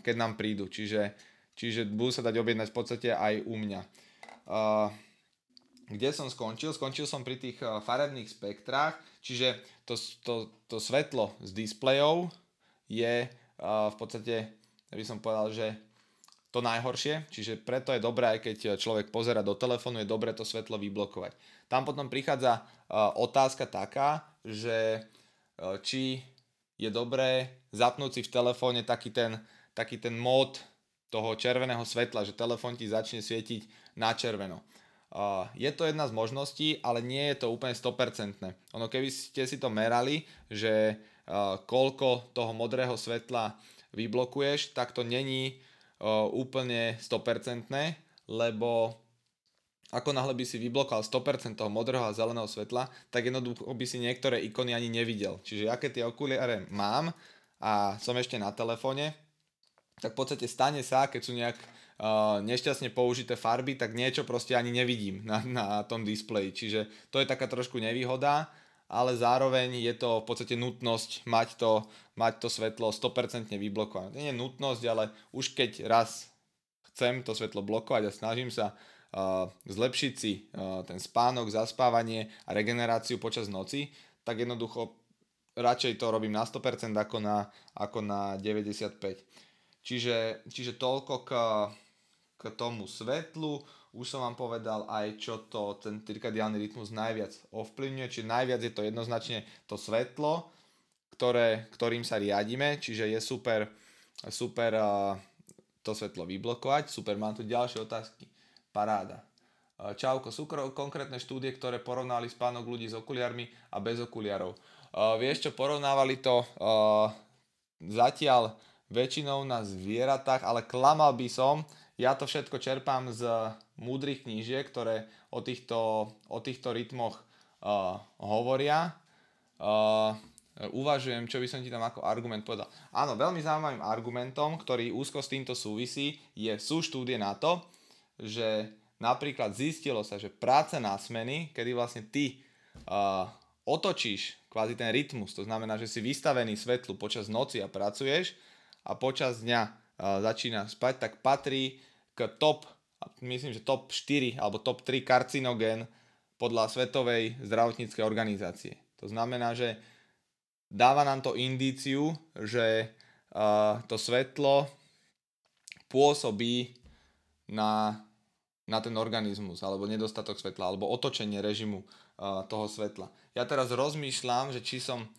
Speaker 1: keď nám prídu. Čiže, čiže budú sa dať objednať v podstate aj u mňa. Kde som skončil? Skončil som pri tých farebných spektrách, čiže to, to, to svetlo z displejov je v podstate, ja by som povedal, že to najhoršie, čiže preto je dobré, aj keď človek pozera do telefónu, je dobré to svetlo vyblokovať. Tam potom prichádza otázka taká, že či je dobré zapnúť si v telefóne taký ten, taký ten mód toho červeného svetla, že telefón ti začne svietiť na červeno. Je to jedna z možností, ale nie je to úplne 100%. Ono keby ste si to merali, že koľko toho modrého svetla vyblokuješ, tak to není úplne 100%, lebo ako náhle by si vyblokoval 100% toho modrého a zeleného svetla, tak jednoducho by si niektoré ikony ani nevidel. Čiže keď tie okuliare mám a som ešte na telefóne, tak v podstate stane sa, keď sú nejak uh, nešťastne použité farby, tak niečo proste ani nevidím na, na tom displeji. Čiže to je taká trošku nevýhoda ale zároveň je to v podstate nutnosť mať to, mať to svetlo 100% vyblokované. Nie je nutnosť, ale už keď raz chcem to svetlo blokovať a snažím sa uh, zlepšiť si uh, ten spánok, zaspávanie a regeneráciu počas noci, tak jednoducho radšej to robím na 100% ako na, ako na 95%. Čiže, čiže toľko k, k tomu svetlu už som vám povedal aj, čo to ten cirkadiálny rytmus najviac ovplyvňuje, čiže najviac je to jednoznačne to svetlo, ktoré, ktorým sa riadime, čiže je super, super to svetlo vyblokovať. Super, mám tu ďalšie otázky. Paráda. Čauko, sú konkrétne štúdie, ktoré porovnali spánok ľudí s okuliarmi a bez okuliarov. Uh, vieš čo, porovnávali to uh, zatiaľ väčšinou na zvieratách, ale klamal by som, ja to všetko čerpám z múdrych knížiek, ktoré o týchto, o týchto rytmoch uh, hovoria. Uh, uvažujem, čo by som ti tam ako argument povedal. Áno, veľmi zaujímavým argumentom, ktorý úzko s týmto súvisí, je, sú štúdie na to, že napríklad zistilo sa, že práca na smeny, kedy vlastne ty uh, otočíš kvázi ten rytmus, to znamená, že si vystavený svetlu počas noci a pracuješ a počas dňa uh, začína spať, tak patrí k top, myslím, že top 4 alebo top 3 karcinogén podľa Svetovej zdravotníckej organizácie. To znamená, že dáva nám to indíciu, že uh, to svetlo pôsobí na na ten organizmus, alebo nedostatok svetla, alebo otočenie režimu uh, toho svetla. Ja teraz rozmýšľam, že či som,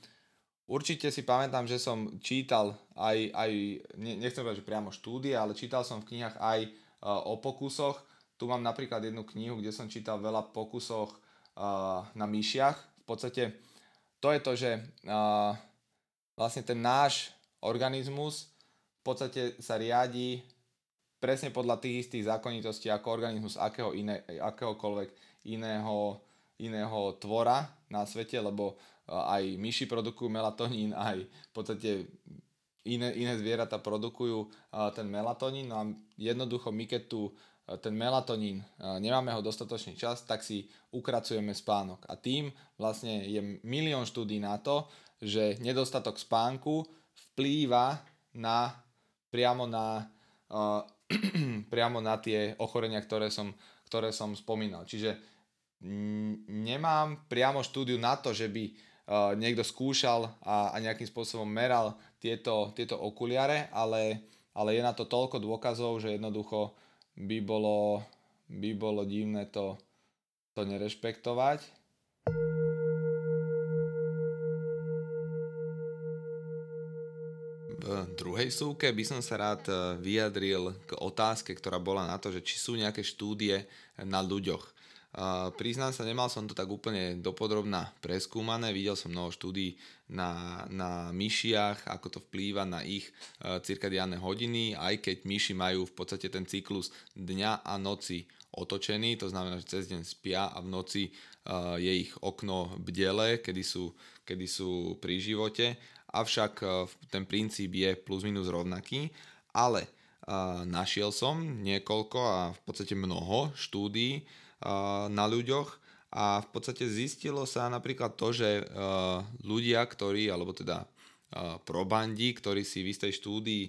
Speaker 1: určite si pamätám, že som čítal aj, aj nechcem povedať, že priamo štúdie, ale čítal som v knihách aj o pokusoch. Tu mám napríklad jednu knihu, kde som čítal veľa pokusoch uh, na myšiach. V podstate to je to, že uh, vlastne ten náš organizmus v podstate sa riadi presne podľa tých istých zákonitostí ako organizmus akého iné, akéhokoľvek iného, iného tvora na svete, lebo aj myši produkujú melatonín, aj v podstate iné, iné zvieratá produkujú e, ten melatonín. No a jednoducho my keď tu e, ten melatonín, nemáme ho dostatočný čas, tak si ukracujeme spánok. A tým vlastne je milión štúdí na to, že nedostatok spánku vplýva na, priamo na priamo na tie ochorenia, ktoré som, ktoré som spomínal. Čiže nemám priamo štúdiu na to, že by uh, niekto skúšal a, a nejakým spôsobom meral tieto, tieto okuliare, ale, ale je na to toľko dôkazov, že jednoducho by bolo, by bolo divné to, to nerešpektovať. V druhej súke by som sa rád e, vyjadril k otázke, ktorá bola na to, že či sú nejaké štúdie na ľuďoch. Priznám sa, nemal som to tak úplne dopodrobná preskúmané, videl som mnoho štúdí na, na myšiach, ako to vplýva na ich uh, cirkadiánne hodiny, aj keď myši majú v podstate ten cyklus dňa a noci otočený, to znamená, že cez deň spia a v noci uh, je ich okno bdele, kedy sú, kedy sú pri živote. Avšak e, ten princíp je plus minus rovnaký, ale e, našiel som niekoľko a v podstate mnoho štúdí e, na ľuďoch a v podstate zistilo sa napríklad to, že ľudia, ktorí, alebo teda probandi, ktorí si v istej štúdii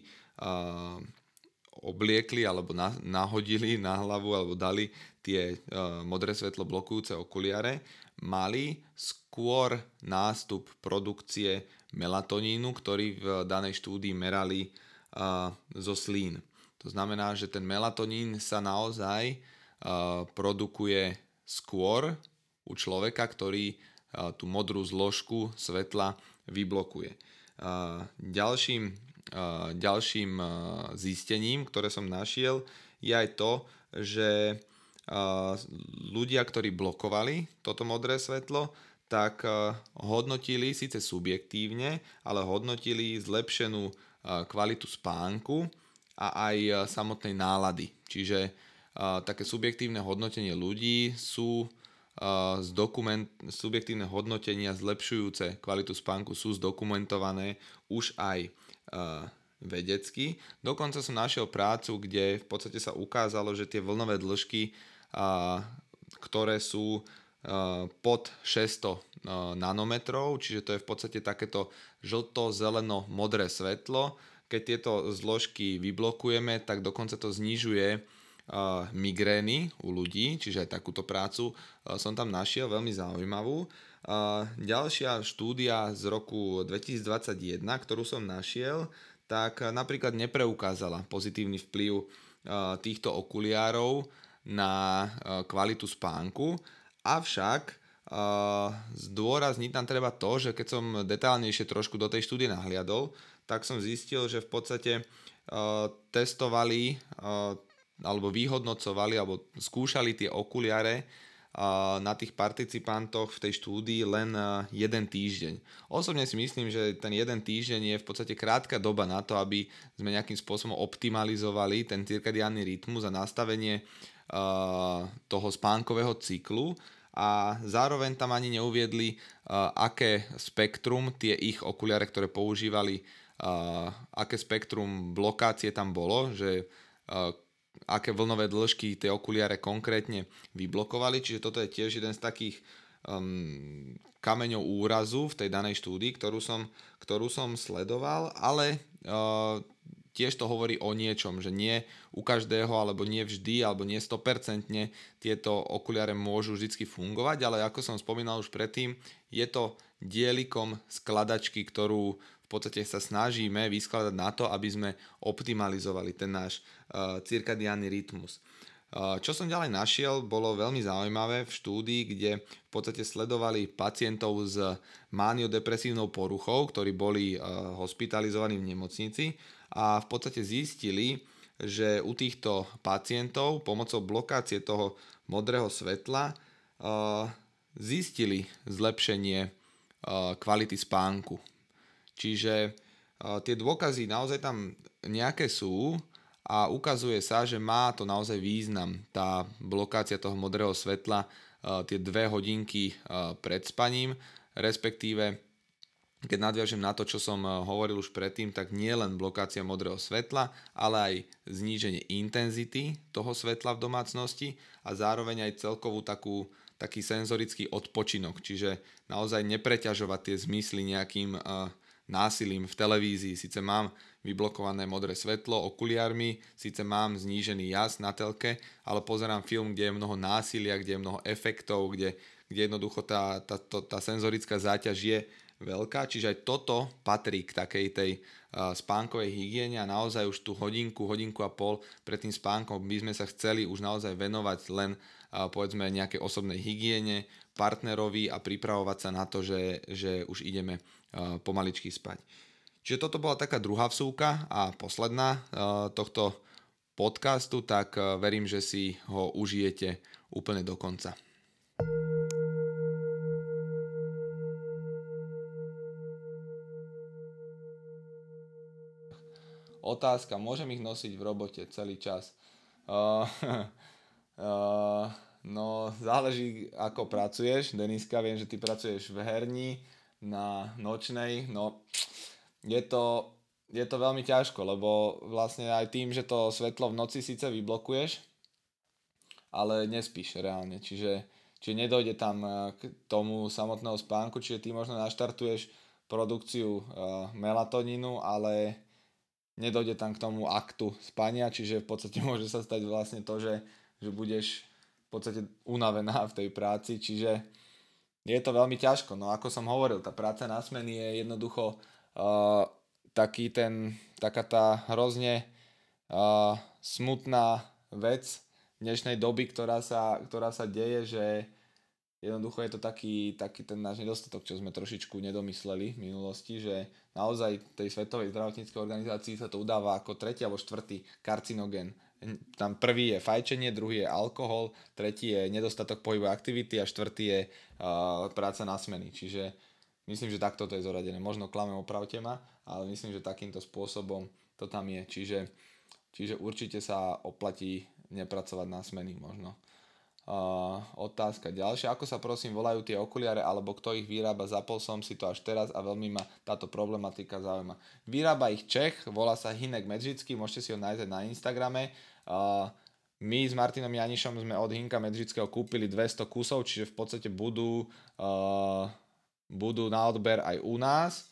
Speaker 1: obliekli alebo nahodili na hlavu alebo dali tie modré svetlo blokujúce okuliare, mali skôr nástup produkcie melatonínu, ktorý v danej štúdii merali zo slín. To znamená, že ten melatonín sa naozaj produkuje skôr u človeka, ktorý uh, tú modrú zložku svetla vyblokuje. Uh, ďalším, ďalším zistením, ktoré som našiel, je aj to, že ľudia, ktorí blokovali toto modré svetlo, tak eh, hodnotili síce subjektívne, ale hodnotili zlepšenú eh, kvalitu spánku a aj eh, samotnej nálady. Čiže také subjektívne hodnotenie ľudí sú z dokument, subjektívne hodnotenia zlepšujúce kvalitu spánku sú zdokumentované už aj vedecky. Dokonca som našiel prácu, kde v podstate sa ukázalo, že tie vlnové dĺžky, ktoré sú pod 600 eh, nanometrov, čiže to je v podstate takéto žlto-zeleno-modré svetlo. Keď tieto zložky vyblokujeme, tak dokonca to znižuje migrény u ľudí, čiže aj takúto prácu som tam našiel, veľmi zaujímavú. Ďalšia štúdia z roku 2021, ktorú som našiel, tak napríklad nepreukázala pozitívny vplyv týchto okuliárov na kvalitu spánku, Avšak zdôrazniť tam treba to, že keď som detálnejšie trošku do tej štúdie nahliadol, tak som zistil, že v podstate testovali alebo vyhodnocovali alebo skúšali tie okuliare na tých participantoch v tej štúdii len jeden týždeň. Osobne si myslím, že ten jeden týždeň je v podstate krátka doba na to, aby sme nejakým spôsobom optimalizovali ten cirkadiánny rytmus a nastavenie toho spánkového cyklu a zároveň tam ani neuviedli, aké spektrum tie ich okuliare, ktoré používali, aké spektrum blokácie tam bolo, že aké vlnové dĺžky tie okuliare konkrétne vyblokovali, čiže toto je tiež jeden z takých um, kameňov úrazu v tej danej štúdii, ktorú som, ktorú som sledoval, ale uh, tiež to hovorí o niečom, že nie u každého, alebo nie vždy, alebo nie 100% tieto okuliare môžu vždy fungovať, ale ako som spomínal už predtým, je to dielikom skladačky, ktorú podstate sa snažíme vyskladať na to, aby sme optimalizovali ten náš uh, cirkadiánny rytmus. Uh, čo som ďalej našiel, bolo veľmi zaujímavé v štúdii, kde v podstate sledovali pacientov s maniodepresívnou poruchou, ktorí boli uh, hospitalizovaní v nemocnici a v podstate zistili, že u týchto pacientov pomocou blokácie toho modrého svetla zistili zlepšenie kvality spánku. Čiže tie dôkazy naozaj tam nejaké sú a ukazuje sa, že má to naozaj význam. Tá blokácia toho modrého svetla tie dve hodinky pred spaním, respektíve keď nadviažem na to, čo som hovoril už predtým, tak nie len blokácia modrého svetla, ale aj zníženie intenzity toho svetla v domácnosti a zároveň aj celkovú takú, taký senzorický odpočinok, čiže naozaj nepreťažovať tie zmysly nejakým násilím v televízii. Sice mám vyblokované modré svetlo okuliarmi, síce mám znížený jas na telke, ale pozerám film, kde je mnoho násilia, kde je mnoho efektov, kde, kde jednoducho tá, tá, tá, tá senzorická záťaž je veľká, čiže aj toto patrí k takej tej uh, spánkovej hygiene a naozaj už tú hodinku, hodinku a pol pred tým spánkom by sme sa chceli už naozaj venovať len uh, povedzme nejakej osobnej hygiene, partnerovi a pripravovať sa na to, že, že už ideme pomaličky spať. Čiže toto bola taká druhá vsúka a posledná tohto podcastu, tak verím, že si ho užijete úplne do konca. Otázka, môžem ich nosiť v robote celý čas? Uh, uh, no, záleží ako pracuješ. Deniska, viem, že ty pracuješ v herni, na nočnej, no je to, je to veľmi ťažko, lebo vlastne aj tým, že to svetlo v noci síce vyblokuješ, ale nespíš reálne, čiže, čiže nedojde tam eh, k tomu samotného spánku, čiže ty možno naštartuješ produkciu uh, melatonínu, ale nedojde tam k tomu aktu spania, čiže v podstate môže sa stať vlastne to, že, že budeš v podstate unavená v tej práci, čiže je to veľmi ťažko. No ako som hovoril, tá práca na smeny je jednoducho uh, taký ten, taká tá hrozne uh, smutná vec dnešnej doby, ktorá sa, ktorá sa deje, že jednoducho je to taký, taký ten náš nedostatok, čo sme trošičku nedomysleli v minulosti, že naozaj tej Svetovej zdravotníckej organizácii sa to udáva ako tretí alebo štvrtý karcinogen tam prvý je fajčenie, druhý je alkohol, tretí je nedostatok pohybovej aktivity a štvrtý je uh, práca na smeny. Čiže myslím, že takto to je zoradené. Možno klamem, opravte ma, ale myslím, že takýmto spôsobom to tam je. Čiže, čiže určite sa oplatí nepracovať na smeny možno. Uh, otázka ďalšia. Ako sa prosím volajú tie okuliare alebo kto ich vyrába? Zapol som si to až teraz a veľmi ma táto problematika zaujíma. Vyrába ich Čech, volá sa Hinek Medžický, môžete si ho nájsť na Instagrame my s Martinom Janišom sme od Hinka Medžického kúpili 200 kusov, čiže v podstate budú, budú na odber aj u nás.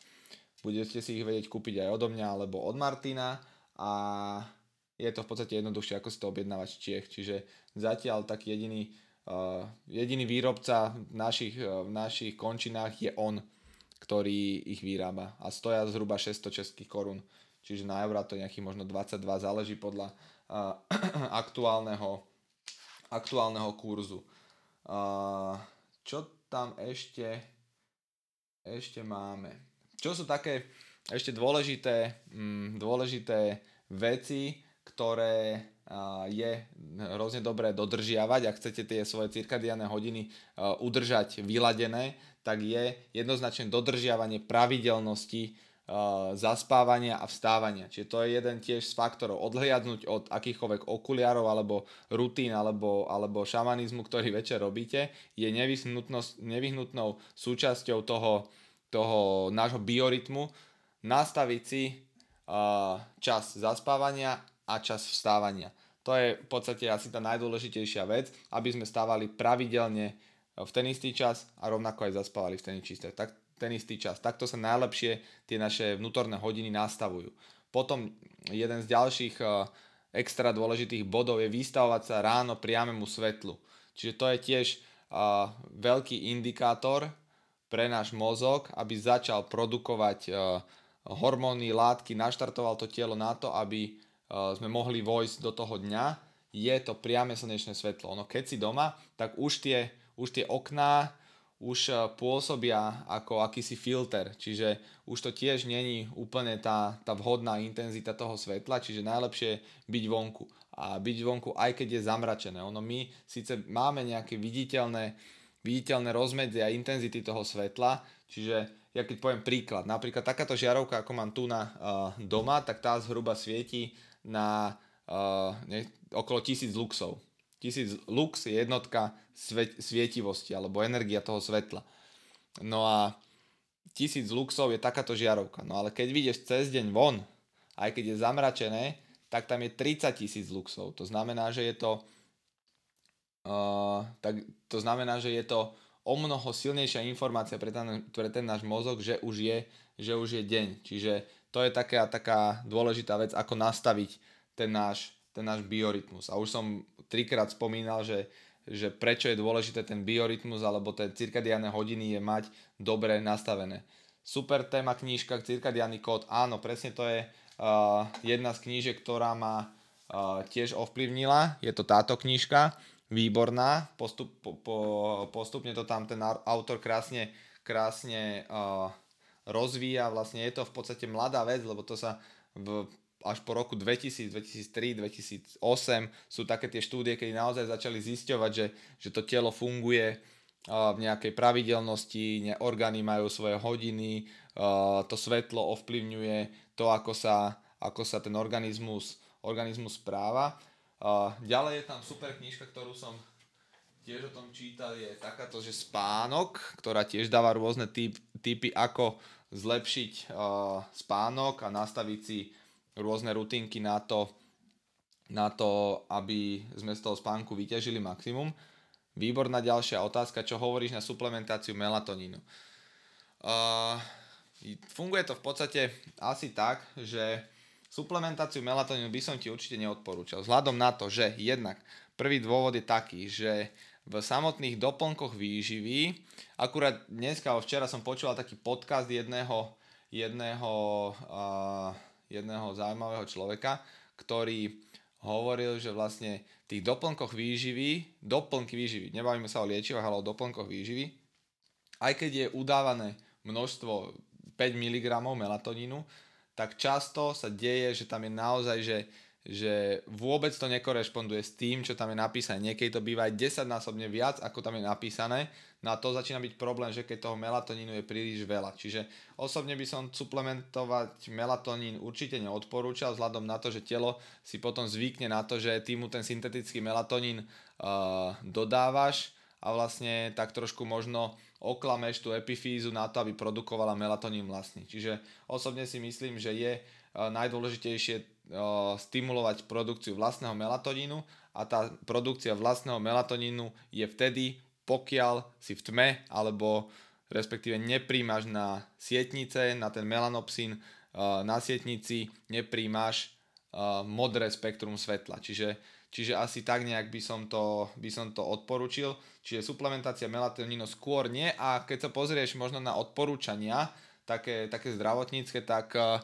Speaker 1: Budete si ich vedieť kúpiť aj odo mňa alebo od Martina a je to v podstate jednoduchšie ako si to objednávať v Čiech. Čiže zatiaľ tak jediný, uh, jediný výrobca v našich, uh, v našich končinách je on, ktorý ich vyrába a stoja zhruba 600 českých korún. Čiže na eurá to je nejakých možno 22, záleží podľa, aktuálneho, aktuálneho kurzu. Čo tam ešte, ešte máme? Čo sú také ešte dôležité, mm, dôležité veci, ktoré je hrozne dobré dodržiavať, ak chcete tie svoje cirkadiálne hodiny udržať vyladené, tak je jednoznačne dodržiavanie pravidelnosti zaspávania a vstávania. Čiže to je jeden tiež z faktorov. Odhliadnúť od akýchkoľvek okuliarov alebo rutín alebo, alebo šamanizmu, ktorý večer robíte, je nevyhnutnou súčasťou toho, toho nášho biorytmu nastaviť si uh, čas zaspávania a čas vstávania. To je v podstate asi tá najdôležitejšia vec, aby sme stávali pravidelne v ten istý čas a rovnako aj zaspávali v ten istý čas. Tak, ten istý čas. Takto sa najlepšie tie naše vnútorné hodiny nastavujú. Potom jeden z ďalších uh, extra dôležitých bodov je vystavovať sa ráno priamemu svetlu. Čiže to je tiež uh, veľký indikátor pre náš mozog, aby začal produkovať uh, hormóny, látky, naštartoval to telo na to, aby sme mohli vojsť do toho dňa, je to priame slnečné svetlo. Ono keď si doma, tak už tie, už tie okná už pôsobia ako akýsi filter, čiže už to tiež není úplne tá, tá vhodná intenzita toho svetla, čiže najlepšie byť vonku. A byť vonku aj keď je zamračené. Ono my síce máme nejaké viditeľné, viditeľné rozmedzie a intenzity toho svetla, čiže ja keď poviem príklad, napríklad takáto žiarovka, ako mám tu na uh, doma, tak tá zhruba svieti na uh, ne, okolo 1000 luxov. 1000 lux je jednotka svet, svietivosti alebo energia toho svetla. No a 1000 luxov je takáto žiarovka. No ale keď vidieš cez deň von, aj keď je zamračené, tak tam je 30 tisíc luxov. To znamená, že je to uh, tak to znamená, že je to o mnoho silnejšia informácia pre ten, pre ten náš mozog, že už je, že už je deň. Čiže to je taká, taká dôležitá vec, ako nastaviť ten náš, ten náš biorytmus. A už som trikrát spomínal, že, že prečo je dôležité ten biorytmus alebo tie cirkadiálne hodiny je mať dobre nastavené. Super téma knížka, cirkadiálny kód, áno, presne to je uh, jedna z knížek, ktorá ma uh, tiež ovplyvnila. Je to táto knížka, výborná, Postup, po, po, postupne to tam ten autor krásne, krásne uh, rozvíja, vlastne je to v podstate mladá vec, lebo to sa v, až po roku 2000, 2003, 2008 sú také tie štúdie, kedy naozaj začali zisťovať, že, že to telo funguje v nejakej pravidelnosti, orgány majú svoje hodiny, to svetlo ovplyvňuje to, ako sa, ako sa ten organizmus, organizmus správa. Ďalej je tam super knižka, ktorú som tiež o tom čítal, je takáto, že spánok, ktorá tiež dáva rôzne typ, typy, ako zlepšiť spánok a nastaviť si rôzne rutinky na to, na to, aby sme z toho spánku vyťažili maximum. Výborná ďalšia otázka, čo hovoríš na suplementáciu melatonínu. Uh, funguje to v podstate asi tak, že suplementáciu melatonínu by som ti určite neodporúčal. Vzhľadom na to, že jednak prvý dôvod je taký, že v samotných doplnkoch výživy. Akurát dneska, včera som počúval taký podcast jedného, jedného, uh, jedného zaujímavého človeka, ktorý hovoril, že vlastne v tých doplnkoch výživy, doplnky výživy, nebavíme sa o liečivách, ale o doplnkoch výživy, aj keď je udávané množstvo 5 mg melatonínu, tak často sa deje, že tam je naozaj, že že vôbec to nekorešponduje s tým, čo tam je napísané. Niekedy to býva aj 10 násobne viac, ako tam je napísané. No a to začína byť problém, že keď toho melatonínu je príliš veľa. Čiže osobne by som suplementovať melatonín určite neodporúčal, vzhľadom na to, že telo si potom zvykne na to, že ty mu ten syntetický melatonín uh, dodávaš a vlastne tak trošku možno oklameš tú epifízu na to, aby produkovala melatonín vlastný. Čiže osobne si myslím, že je uh, najdôležitejšie stimulovať produkciu vlastného melatonínu a tá produkcia vlastného melatonínu je vtedy, pokiaľ si v tme alebo respektíve nepríjmaš na sietnice, na ten melanopsín, na sietnici nepríjmaš modré spektrum svetla. Čiže, čiže asi tak nejak by som, to, by som to odporučil. Čiže suplementácia melatonínu skôr nie a keď sa pozrieš možno na odporúčania, také, také zdravotnícke, tak uh,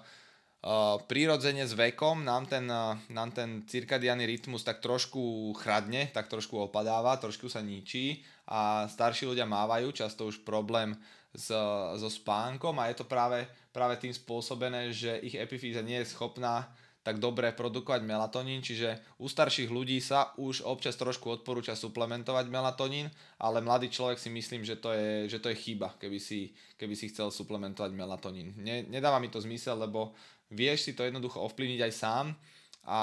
Speaker 1: Prirodzene s vekom nám ten, nám ten cirkadiánny rytmus tak trošku chradne, tak trošku opadáva, trošku sa ničí a starší ľudia mávajú často už problém s, so spánkom a je to práve, práve tým spôsobené, že ich epifýza nie je schopná tak dobre produkovať melatonín, čiže u starších ľudí sa už občas trošku odporúča suplementovať melatonín, ale mladý človek si myslím, že to je, že to je chyba, keby si, keby si chcel suplementovať melatonín. Ne, nedáva mi to zmysel, lebo vieš si to jednoducho ovplyvniť aj sám a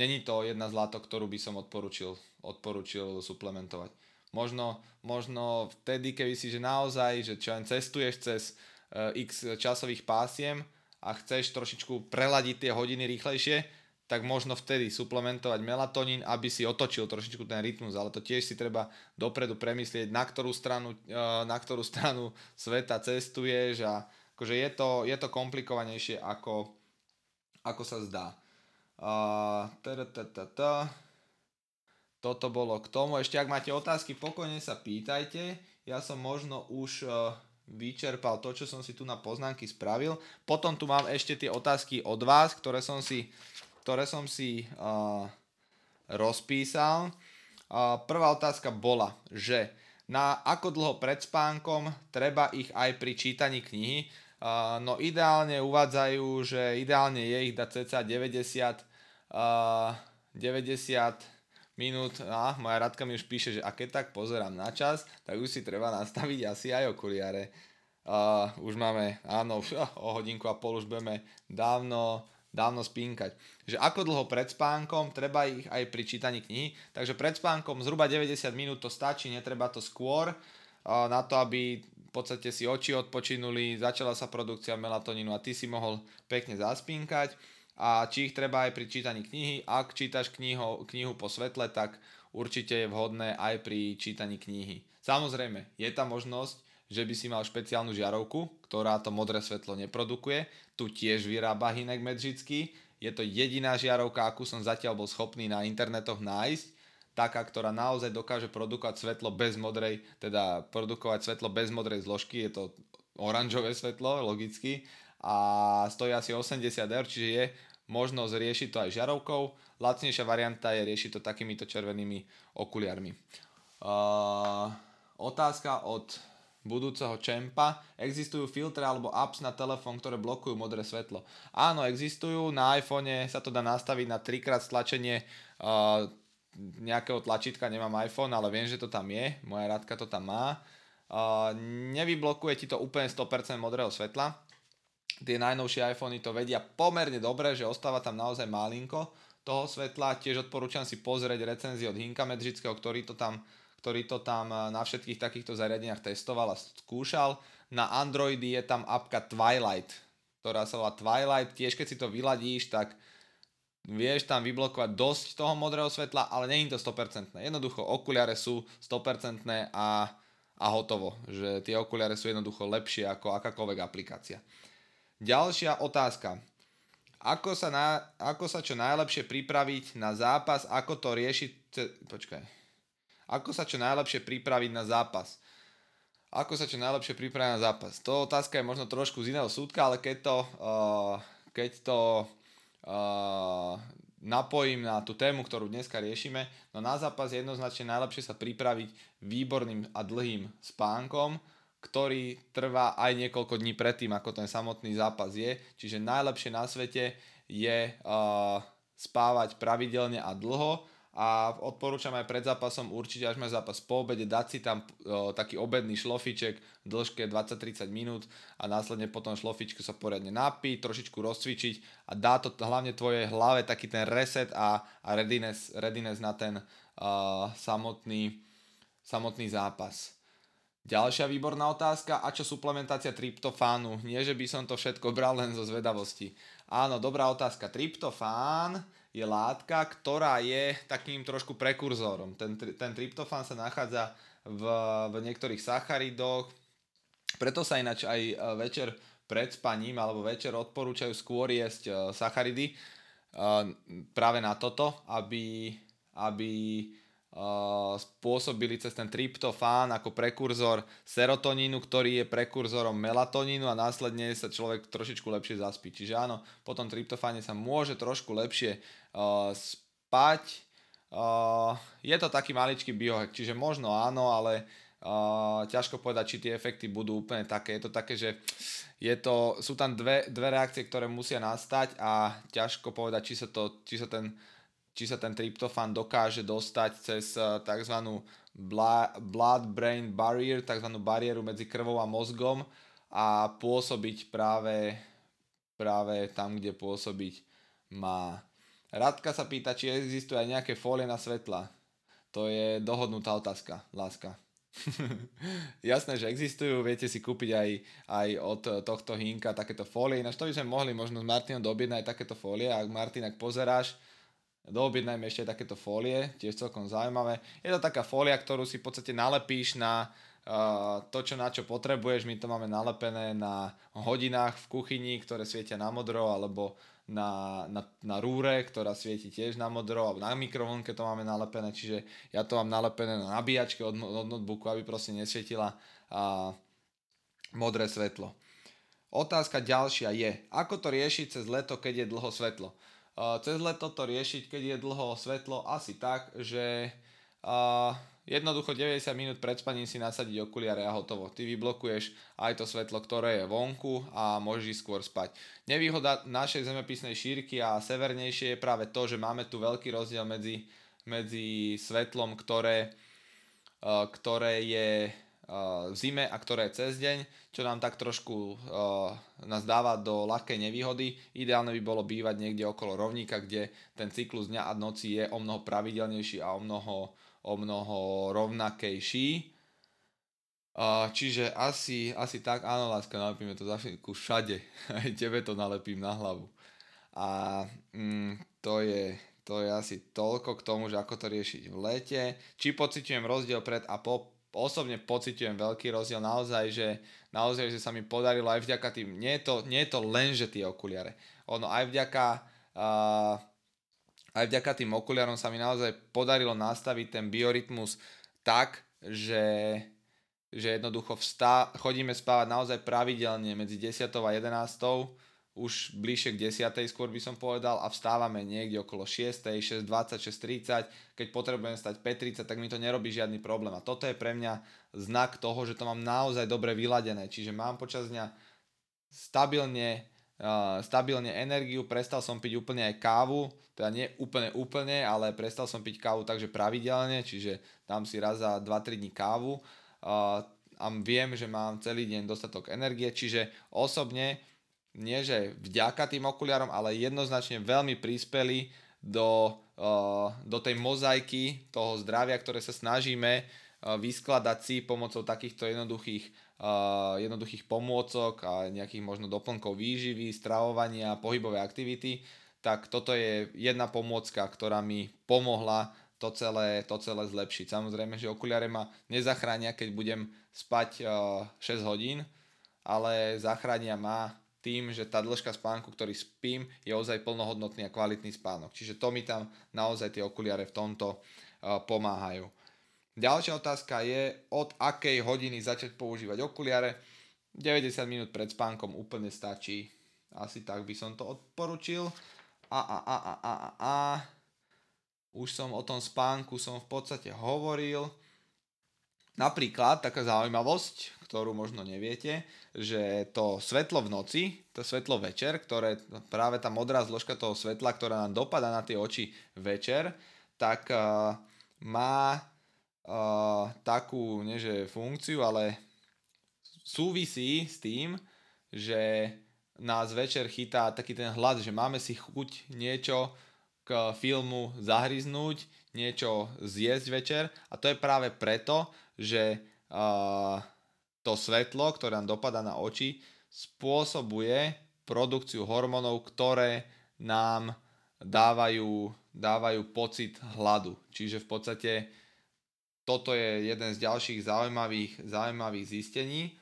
Speaker 1: není to jedna z látok, ktorú by som odporučil, odporučil suplementovať. Možno, možno vtedy, keby si že naozaj, že čo len cestuješ cez uh, x časových pásiem, a chceš trošičku preladiť tie hodiny rýchlejšie, tak možno vtedy suplementovať melatonín, aby si otočil trošičku ten rytmus, ale to tiež si treba dopredu premyslieť, na ktorú stranu, e, na ktorú stranu sveta cestuješ a akože je to, je to komplikovanejšie ako, ako sa zdá. Toto bolo k tomu. Ešte ak máte otázky, pokojne sa pýtajte. Ja som možno už e, vyčerpal to, čo som si tu na poznámky spravil. Potom tu mám ešte tie otázky od vás, ktoré som si, ktoré som si uh, rozpísal. Uh, prvá otázka bola, že na ako dlho pred spánkom treba ich aj pri čítaní knihy. Uh, no ideálne uvádzajú, že ideálne je ich dať cca 90, uh, 90 minút, a moja Radka mi už píše, že a keď tak pozerám na čas, tak už si treba nastaviť asi aj okuliare. Uh, už máme, áno, už, uh, o hodinku a pol už budeme dávno, dávno spínkať. Že ako dlho pred spánkom, treba ich aj pri čítaní knihy, takže pred spánkom zhruba 90 minút to stačí, netreba to skôr, uh, na to, aby v podstate si oči odpočinuli, začala sa produkcia melatonínu a ty si mohol pekne zaspínkať a či ich treba aj pri čítaní knihy. Ak čítaš knihu, knihu po svetle, tak určite je vhodné aj pri čítaní knihy. Samozrejme, je tam možnosť, že by si mal špeciálnu žiarovku, ktorá to modré svetlo neprodukuje. Tu tiež vyrába Hinek Medžický. Je to jediná žiarovka, akú som zatiaľ bol schopný na internetoch nájsť. Taká, ktorá naozaj dokáže produkovať svetlo bez modrej, teda produkovať svetlo bez modrej zložky. Je to oranžové svetlo, logicky a stojí asi 80 eur, čiže je možnosť riešiť to aj žiarovkou. Lacnejšia varianta je riešiť to takýmito červenými okuliarmi. Uh, otázka od budúceho čempa. Existujú filtre alebo apps na telefón, ktoré blokujú modré svetlo. Áno, existujú. Na iPhone sa to dá nastaviť na trikrát stlačenie uh, nejakého tlačítka. Nemám iPhone, ale viem, že to tam je. Moja radka to tam má. Uh, nevyblokuje ti to úplne 100% modrého svetla, tie najnovšie iPhony to vedia pomerne dobre, že ostáva tam naozaj malinko toho svetla. Tiež odporúčam si pozrieť recenzie od Hinka Medžického, ktorý to tam ktorý to tam eh, na všetkých takýchto zariadeniach testoval a skúšal. Na Androidy je tam apka Twilight, ktorá sa volá Twilight. Tiež keď si to vyladíš, tak vieš tam vyblokovať dosť toho modrého svetla, ale nie je to 100%. Jednoducho okuliare sú 100% a, a hotovo. Že tie okuliare sú jednoducho lepšie ako akákoľvek aplikácia. Ďalšia otázka. Ako sa, na, ako sa čo najlepšie pripraviť na zápas, ako to riešiť... Počkaj. Ako sa čo najlepšie pripraviť na zápas? Ako sa čo najlepšie pripraviť na zápas? To otázka je možno trošku z iného súdka, ale keď to, uh, keď to uh, napojím na tú tému, ktorú dneska riešime, no na zápas je jednoznačne najlepšie sa pripraviť výborným a dlhým spánkom, ktorý trvá aj niekoľko dní predtým, ako ten samotný zápas je. Čiže najlepšie na svete je uh, spávať pravidelne a dlho a odporúčam aj pred zápasom určite, až má zápas po obede, dať si tam uh, taký obedný šlofiček v dĺžke 20-30 minút a následne potom šlofičku sa poriadne napiť, trošičku rozcvičiť a dá to hlavne tvojej hlave taký ten reset a, a readiness, readiness na ten uh, samotný, samotný zápas. Ďalšia výborná otázka, a čo suplementácia tryptofánu? Nie, že by som to všetko bral len zo zvedavosti. Áno, dobrá otázka. Tryptofán je látka, ktorá je takým trošku prekurzorom. Ten, ten tryptofán sa nachádza v, v niektorých sacharidoch, preto sa ináč aj e, večer pred spaním alebo večer odporúčajú skôr jesť e, sacharidy e, práve na toto, aby, aby spôsobili cez ten tryptofán ako prekurzor serotonínu, ktorý je prekurzorom melatonínu a následne sa človek trošičku lepšie zaspí. Čiže áno, po tom tryptofáne sa môže trošku lepšie uh, spať. Uh, je to taký maličký biohack, čiže možno áno, ale uh, ťažko povedať, či tie efekty budú úplne také. Je to také, že je to, sú tam dve, dve reakcie, ktoré musia nastať a ťažko povedať, či sa, to, či sa ten či sa ten tryptofán dokáže dostať cez eh, tzv. blood-brain barrier, tzv. bariéru medzi krvou a mozgom a pôsobiť práve, práve tam, kde pôsobiť má. Radka sa pýta, či existuje aj nejaké fólie na svetla. To je dohodnutá otázka, láska. Jasné, že existujú, viete si kúpiť aj, aj od tohto hinka takéto fólie, ináč to by sme mohli možno s Martinom dobiť aj takéto fólie, ak Martin, ak pozeráš, Doobjednajme ešte takéto fólie, tiež celkom zaujímavé. Je to taká fólia, ktorú si v podstate nalepíš na uh, to, čo na čo potrebuješ. My to máme nalepené na hodinách v kuchyni, ktoré svietia na modro, alebo na, na, na rúre, ktorá svieti tiež na modro, alebo na mikrovlnke to máme nalepené, čiže ja to mám nalepené na nabíjačke od, od notebooku, aby proste nesvietila uh, modré svetlo. Otázka ďalšia je, ako to riešiť cez leto, keď je dlho svetlo cez leto to riešiť, keď je dlho svetlo, asi tak, že jednoducho 90 minút pred spaním si nasadiť okuliare a hotovo. Ty vyblokuješ aj to svetlo, ktoré je vonku a môžeš skôr spať. Nevýhoda našej zemepisnej šírky a severnejšie je práve to, že máme tu veľký rozdiel medzi, medzi svetlom, ktoré, ktoré je v zime a ktoré cez deň, čo nám tak trošku uh, nás dáva do ľahkej nevýhody. Ideálne by bolo bývať niekde okolo rovníka, kde ten cyklus dňa a noci je o mnoho pravidelnejší a o mnoho, o mnoho rovnakejší. Uh, čiže asi, asi tak, áno láska, nalepíme to za všetku všade. Aj tebe to nalepím na hlavu. A mm, to, je, to je asi toľko k tomu, že ako to riešiť v lete. Či pociťujem rozdiel pred a po osobne pociťujem veľký rozdiel naozaj, že naozaj, že sa mi podarilo aj vďaka tým, nie je to, nie je to len, že tie okuliare. Ono aj vďaka uh, aj vďaka tým okuliarom sa mi naozaj podarilo nastaviť ten biorytmus tak, že, že jednoducho vstá, chodíme spávať naozaj pravidelne medzi 10 a 11 už bližšie k 10. skôr by som povedal a vstávame niekde okolo 6. 6.20, 6.30. Keď potrebujem stať 5.30, tak mi to nerobí žiadny problém. A toto je pre mňa znak toho, že to mám naozaj dobre vyladené. Čiže mám počas dňa stabilne, stabilne energiu, prestal som piť úplne aj kávu, teda nie úplne úplne, ale prestal som piť kávu takže pravidelne, čiže dám si raz za 2-3 dní kávu a viem, že mám celý deň dostatok energie, čiže osobne nie že vďaka tým okuliarom, ale jednoznačne veľmi prispeli do, uh, do tej mozaiky toho zdravia, ktoré sa snažíme uh, vyskladať si pomocou takýchto jednoduchých, uh, jednoduchých pomôcok a nejakých možno doplnkov výživy, stravovania, pohybové aktivity, tak toto je jedna pomôcka, ktorá mi pomohla to celé, to celé zlepšiť. Samozrejme, že okuliare ma nezachránia, keď budem spať 6 hodín, ale zachránia ma tým, že tá dĺžka spánku, ktorý spím, je ozaj plnohodnotný a kvalitný spánok. Čiže to mi tam naozaj tie okuliare v tomto uh, pomáhajú. Ďalšia otázka je, od akej hodiny začať používať okuliare. 90 minút pred spánkom úplne stačí. Asi tak by som to odporučil. A, a, a, a, a, a, a. Už som o tom spánku som v podstate hovoril. Napríklad taká zaujímavosť, ktorú možno neviete, že to svetlo v noci, to svetlo večer, ktoré práve tá modrá zložka toho svetla, ktorá nám dopada na tie oči večer, tak uh, má uh, takú, nie funkciu, ale súvisí s tým, že nás večer chytá taký ten hlad, že máme si chuť niečo k filmu zahryznúť, niečo zjesť večer a to je práve preto, že uh, to svetlo, ktoré nám dopada na oči, spôsobuje produkciu hormónov, ktoré nám dávajú, dávajú pocit hladu. Čiže v podstate toto je jeden z ďalších zaujímavých, zaujímavých zistení.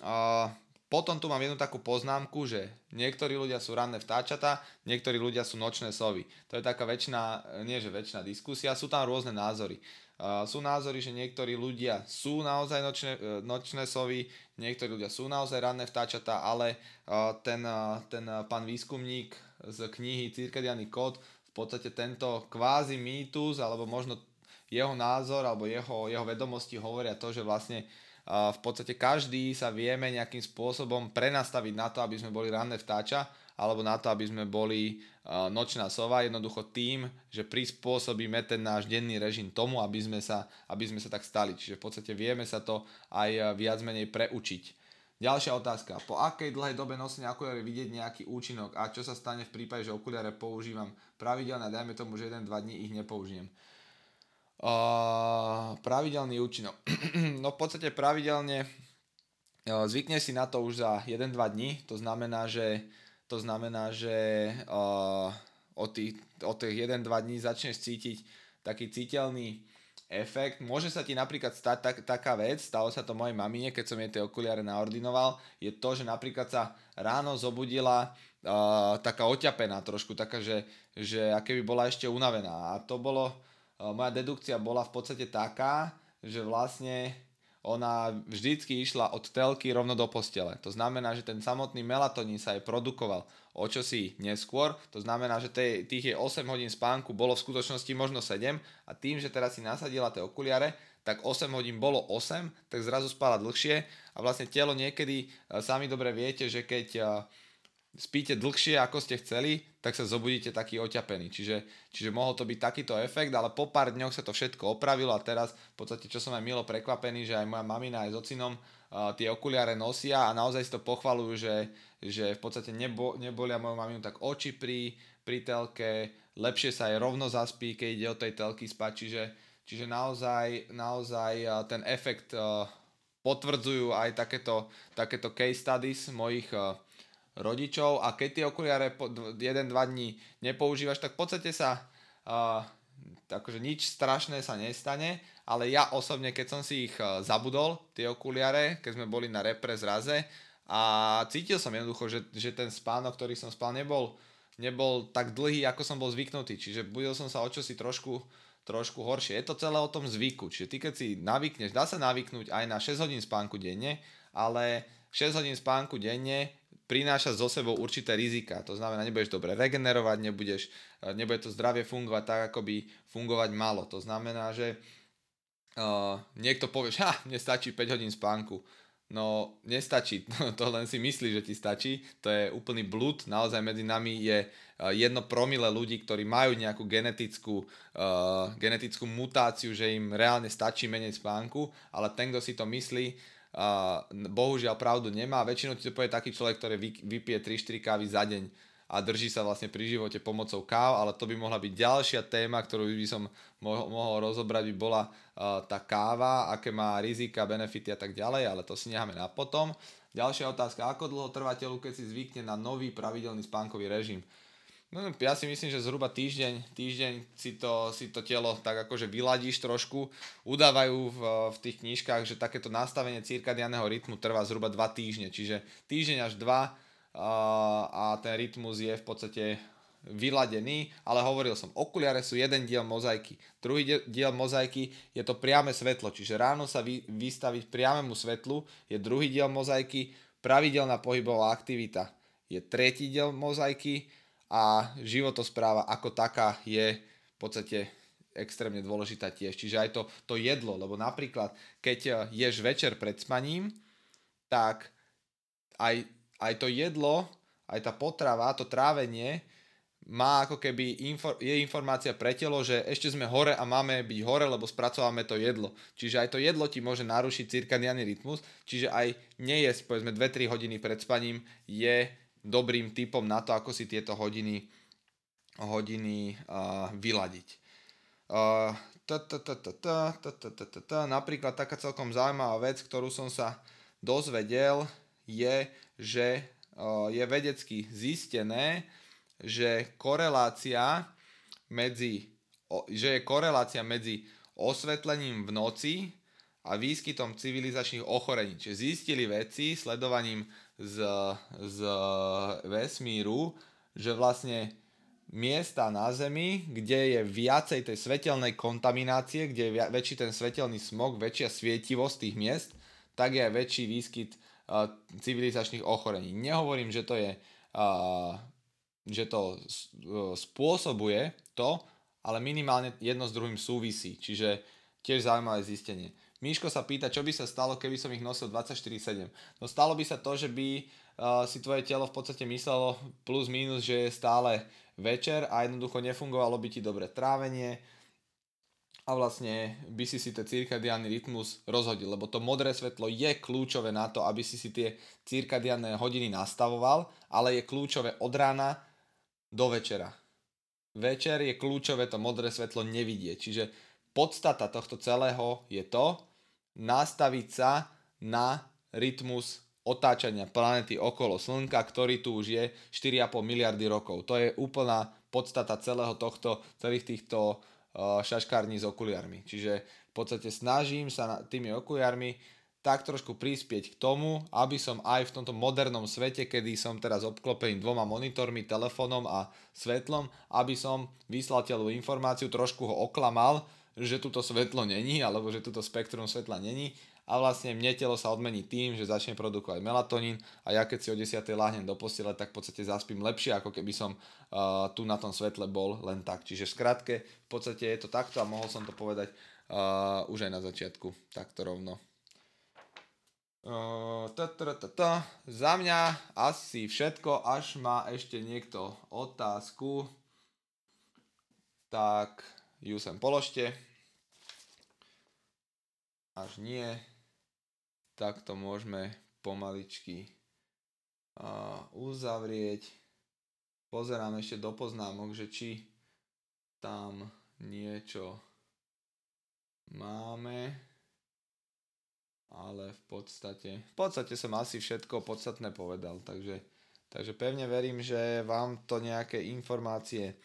Speaker 1: Uh, potom tu mám jednu takú poznámku, že niektorí ľudia sú ranné vtáčata, niektorí ľudia sú nočné sovy. To je taká väčšina, nie že väčšina diskusia, sú tam rôzne názory. Uh, sú názory, že niektorí ľudia sú naozaj nočné, uh, nočné sovy, niektorí ľudia sú naozaj ranné vtáčata, ale uh, ten, uh, ten pán výskumník z knihy Cirkadiany kód v podstate tento kvázi mýtus, alebo možno jeho názor, alebo jeho, jeho vedomosti hovoria to, že vlastne uh, v podstate každý sa vieme nejakým spôsobom prenastaviť na to, aby sme boli ranné vtáča, alebo na to, aby sme boli nočná sova, jednoducho tým, že prispôsobíme ten náš denný režim tomu, aby sme, sa, aby sme sa tak stali. Čiže v podstate vieme sa to aj viac menej preučiť. Ďalšia otázka. Po akej dlhej dobe nosenia okuliare vidieť nejaký účinok a čo sa stane v prípade, že okuliare používam pravidelne, dajme tomu, že 1-2 dní ich nepoužijem. Uh, pravidelný účinok. no v podstate pravidelne uh, zvykne si na to už za 1-2 dní, to znamená, že to znamená, že uh, od, tých, tých 1-2 dní začneš cítiť taký citeľný efekt. Môže sa ti napríklad stať tak, taká vec, stalo sa to mojej mamine, keď som jej tie okuliare naordinoval, je to, že napríklad sa ráno zobudila uh, taká oťapená trošku, taká, že, že aké by bola ešte unavená. A to bolo, moja dedukcia bola v podstate taká, že vlastne ona vždycky išla od telky rovno do postele. To znamená, že ten samotný melatonín sa aj produkoval o čosi neskôr. To znamená, že tých je 8 hodín spánku bolo v skutočnosti možno 7 a tým, že teraz si nasadila tie okuliare, tak 8 hodín bolo 8, tak zrazu spala dlhšie a vlastne telo niekedy, e, sami dobre viete, že keď e, spíte dlhšie ako ste chceli, tak sa zobudíte taký oťapený. Čiže, čiže mohol to byť takýto efekt, ale po pár dňoch sa to všetko opravilo a teraz v podstate čo som aj milo prekvapený, že aj moja mamina aj s ocinom uh, tie okuliare nosia a naozaj si to pochvalujú, že, že v podstate nebo, nebolia moju maminu tak oči pri, pri telke, lepšie sa aj rovno zaspí, keď ide o tej telky spať, čiže, čiže naozaj, naozaj uh, ten efekt uh, potvrdzujú aj takéto, takéto case studies mojich uh, rodičov a keď tie okuliare 1-2 dní nepoužívaš, tak v podstate sa uh, akože nič strašné sa nestane, ale ja osobne, keď som si ich zabudol, tie okuliare, keď sme boli na repre zraze a cítil som jednoducho, že, že ten spánok, ktorý som spal, nebol, nebol tak dlhý, ako som bol zvyknutý, čiže budil som sa o čosi trošku, trošku horšie. Je to celé o tom zvyku, čiže ty keď si navykneš, dá sa navyknúť aj na 6 hodín spánku denne, ale 6 hodín spánku denne prináša zo sebou určité rizika. To znamená, nebudeš dobre regenerovať, nebudeš, e, nebude to zdravie fungovať tak, ako by fungovať malo. To znamená, že uh, niekto povie, že mne stačí 5 hodín spánku. No, nestačí, to len si myslí, že ti stačí. To je úplný blúd. Naozaj medzi nami je jedno promile ľudí, ktorí majú nejakú genetickú, uh, genetickú mutáciu, že im reálne stačí menej spánku, ale ten, kto si to myslí, bohužiaľ pravdu nemá. Väčšinou ti to povie taký človek, ktorý vypije 3-4 kávy za deň a drží sa vlastne pri živote pomocou káv, ale to by mohla byť ďalšia téma, ktorú by som mohol, mohol rozobrať, by bola uh, tá káva, aké má rizika, benefity a tak ďalej, ale to si necháme na potom. Ďalšia otázka, ako dlho trvá telu, keď si zvykne na nový pravidelný spánkový režim? No, ja si myslím, že zhruba týždeň, týždeň si to, si to telo tak akože vyladíš trošku. Udávajú v, v tých knížkach, že takéto nastavenie cirkadianého rytmu trvá zhruba 2 týždne, čiže týždeň až 2 a, a ten rytmus je v podstate vyladený, ale hovoril som, okuliare sú jeden diel mozaiky. Druhý diel mozaiky je to priame svetlo, čiže ráno sa vy, vystaviť priamému svetlu je druhý diel mozaiky, pravidelná pohybová aktivita je tretí diel mozaiky, a životospráva ako taká je v podstate extrémne dôležitá tiež. Čiže aj to, to jedlo, lebo napríklad keď eh, ješ večer pred spaním, tak aj, aj to jedlo, aj tá potrava, to trávenie má ako keby infor, je informácia pre telo, že ešte sme hore a máme byť hore, lebo spracováme to jedlo. Čiže aj to jedlo ti môže narušiť cirkadiálny rytmus, čiže aj nejesť povedzme 2-3 hodiny pred spaním je dobrým typom na to, ako si tieto hodiny, hodiny uh, vyladiť. Napríklad taká celkom zaujímavá vec, ktorú som sa dozvedel, je, že je vedecky zistené, že korelácia medzi, že je korelácia medzi osvetlením v noci a výskytom civilizačných ochorení. Čiže zistili vedci sledovaním z, z vesmíru, že vlastne miesta na Zemi, kde je viacej tej svetelnej kontaminácie, kde je väčší ten svetelný smog, väčšia svietivosť tých miest, tak je aj väčší výskyt uh, civilizačných ochorení. Nehovorím, že to je uh, že to spôsobuje to, ale minimálne jedno s druhým súvisí. Čiže tiež zaujímavé zistenie. Míško sa pýta, čo by sa stalo, keby som ich nosil 24-7. No stalo by sa to, že by uh, si tvoje telo v podstate myslelo plus minus, že je stále večer a jednoducho nefungovalo by ti dobre trávenie a vlastne by si si ten cirkadiánny rytmus rozhodil, lebo to modré svetlo je kľúčové na to, aby si si tie cirkadiánne hodiny nastavoval, ale je kľúčové od rána do večera. Večer je kľúčové to modré svetlo nevidieť, čiže podstata tohto celého je to, nastaviť sa na rytmus otáčania planety okolo Slnka, ktorý tu už je 4,5 miliardy rokov. To je úplná podstata celého tohto, celých týchto uh, šaškární s okuliarmi. Čiže v podstate snažím sa na, tými okuliarmi tak trošku prispieť k tomu, aby som aj v tomto modernom svete, kedy som teraz obklopený dvoma monitormi, telefónom a svetlom, aby som vyslal informáciu, trošku ho oklamal, že túto svetlo není, alebo že túto spektrum svetla není a vlastne mne telo sa odmení tým, že začne produkovať melatonín a ja keď si o 10. láhnem do postele, tak v podstate zaspím lepšie, ako keby som uh, tu na tom svetle bol len tak. Čiže v skratke, v podstate je to takto a mohol som to povedať uh, už aj na začiatku, takto rovno. Uh, Za mňa asi všetko, až má ešte niekto otázku, tak ju sem položte. Až nie, tak to môžeme pomaličky uzavrieť. Pozerám ešte do poznámok, že či tam niečo máme. Ale v podstate, v podstate som asi všetko podstatné povedal, takže, takže pevne verím, že vám to nejaké informácie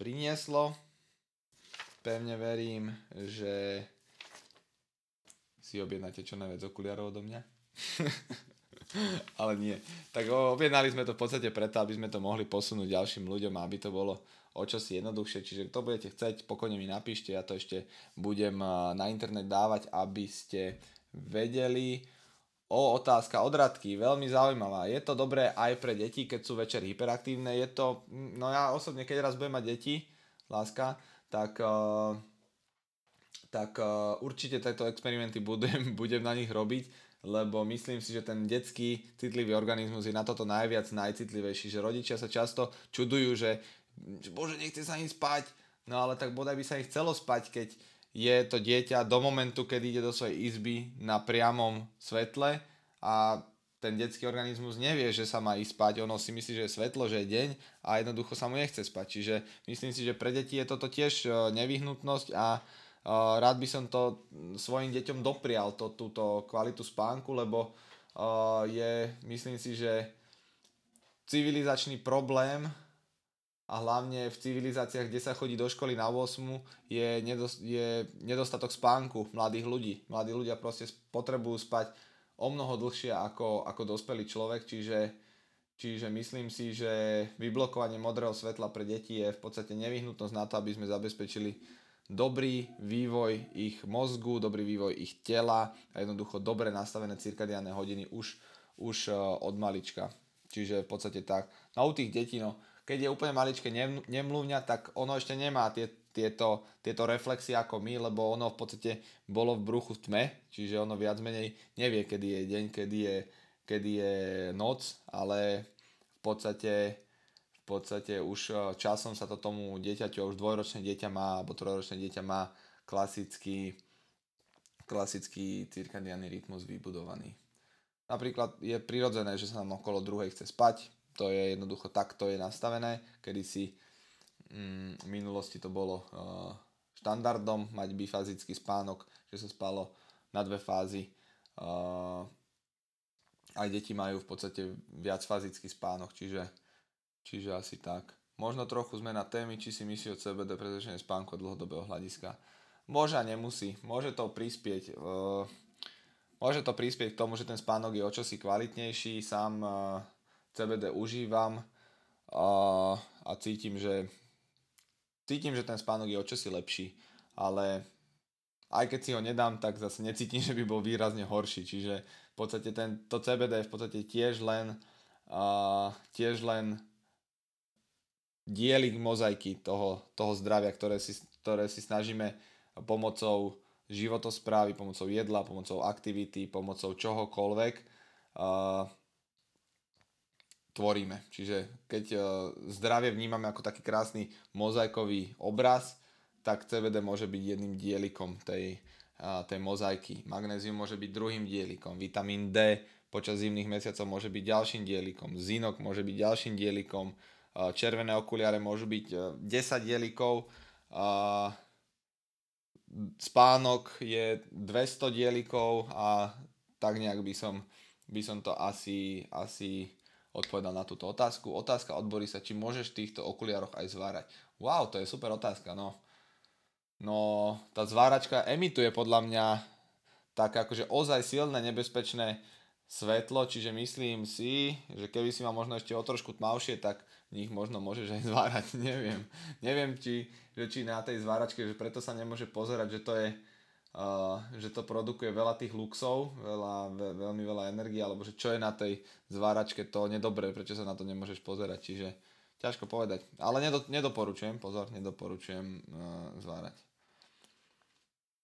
Speaker 1: prinieslo. Pevne verím, že si objednáte čo najviac okuliarov odo mňa. Ale nie. Tak objednali sme to v podstate preto, aby sme to mohli posunúť ďalším ľuďom a aby to bolo o čosi jednoduchšie. Čiže kto budete chceť, pokojne mi napíšte, ja to ešte budem na internet dávať, aby ste vedeli. O, otázka odradky, veľmi zaujímavá. Je to dobré aj pre deti, keď sú večer hyperaktívne? Je to, no ja osobne, keď raz budem mať deti, láska, tak uh, tak uh, určite tieto experimenty budem, budem na nich robiť, lebo myslím si, že ten detský citlivý organizmus je na toto najviac najcitlivejší, že rodičia sa často čudujú, že, že bože, nechce sa ani spať, no ale tak bodaj by sa ich chcelo spať, keď je to dieťa do momentu, keď ide do svojej izby na priamom svetle a ten detský organizmus nevie, že sa má ísť spať, ono si myslí, že je svetlo, že je deň a jednoducho sa mu nechce spať. Čiže myslím si, že pre deti je toto tiež nevyhnutnosť a Uh, rád by som to svojim deťom doprial, to, túto kvalitu spánku, lebo uh, je, myslím si, že civilizačný problém a hlavne v civilizáciách, kde sa chodí do školy na 8, je, nedos- je nedostatok spánku mladých ľudí. Mladí ľudia proste potrebujú spať o mnoho dlhšie ako, ako dospelý človek, čiže, čiže myslím si, že vyblokovanie modrého svetla pre deti je v podstate nevyhnutnosť na to, aby sme zabezpečili dobrý vývoj ich mozgu, dobrý vývoj ich tela a jednoducho dobre nastavené cirkadiánne hodiny už, už e, od malička. Čiže v podstate tak. No u tých detí, no, keď je úplne maličké nemluvňa, tak ono ešte nemá tie, tieto, tieto reflexie ako my, lebo ono v podstate bolo v bruchu v tme, čiže ono viac menej nevie, kedy je deň, kedy je, kedy je noc, ale v podstate podstate už e, časom sa to tomu dieťaťu, už dvojročné dieťa má, alebo trojročné dieťa má klasický, klasický cirkadiánny rytmus vybudovaný. Napríklad je prirodzené, že sa nám okolo druhej chce spať, to je jednoducho takto je nastavené, kedy si v minulosti to bolo uh, štandardom mať bifázický spánok, že sa spalo na dve fázy. Uh, aj deti majú v podstate viac fázický spánok, čiže Čiže asi tak. Možno trochu zmena témy, či si myslí o CBD predlženie spánku dlhodobého hľadiska. Môže a nemusí. Môže to prispieť. môže to prispieť k tomu, že ten spánok je o čosi kvalitnejší, sám CBD užívam a cítim, že cítim, že ten spánok je o lepší, ale aj keď si ho nedám, tak zase necítim, že by bol výrazne horší, čiže v podstate ten, to CBD je v podstate tiež len uh, tiež len dielik mozaiky toho, toho zdravia, ktoré si, ktoré si snažíme pomocou životosprávy, pomocou jedla, pomocou aktivity, pomocou čohokoľvek. Uh, tvoríme. Čiže keď uh, zdravie vnímame ako taký krásny mozaikový obraz, tak CBD môže byť jedným dielikom tej, uh, tej mozaiky. Magnézium môže byť druhým dielikom. Vitamín D počas zimných mesiacov môže byť ďalším dielikom. Zinok môže byť ďalším dielikom červené okuliare môžu byť 10 e, dielikov, spánok je 200 dielikov a tak nejak by som, by som to asi, asi odpovedal na túto otázku. Otázka od Borisa, či môžeš v týchto okuliároch aj zvárať. Wow, to je super otázka, no. No, tá zváračka emituje podľa mňa tak akože ozaj silné, nebezpečné svetlo, čiže myslím si, že keby si mal možno ešte o trošku tmavšie, tak nich možno môžeš aj zvárať, neviem. Neviem, či, že či na tej zváračke, že preto sa nemôže pozerať, že to je že to produkuje veľa tých luxov, veľa, ve, veľmi veľa energie, alebo že čo je na tej zváračke to nedobré, prečo sa na to nemôžeš pozerať, čiže ťažko povedať. Ale nedo, nedoporučujem, pozor, nedoporučujem uh, zvárať.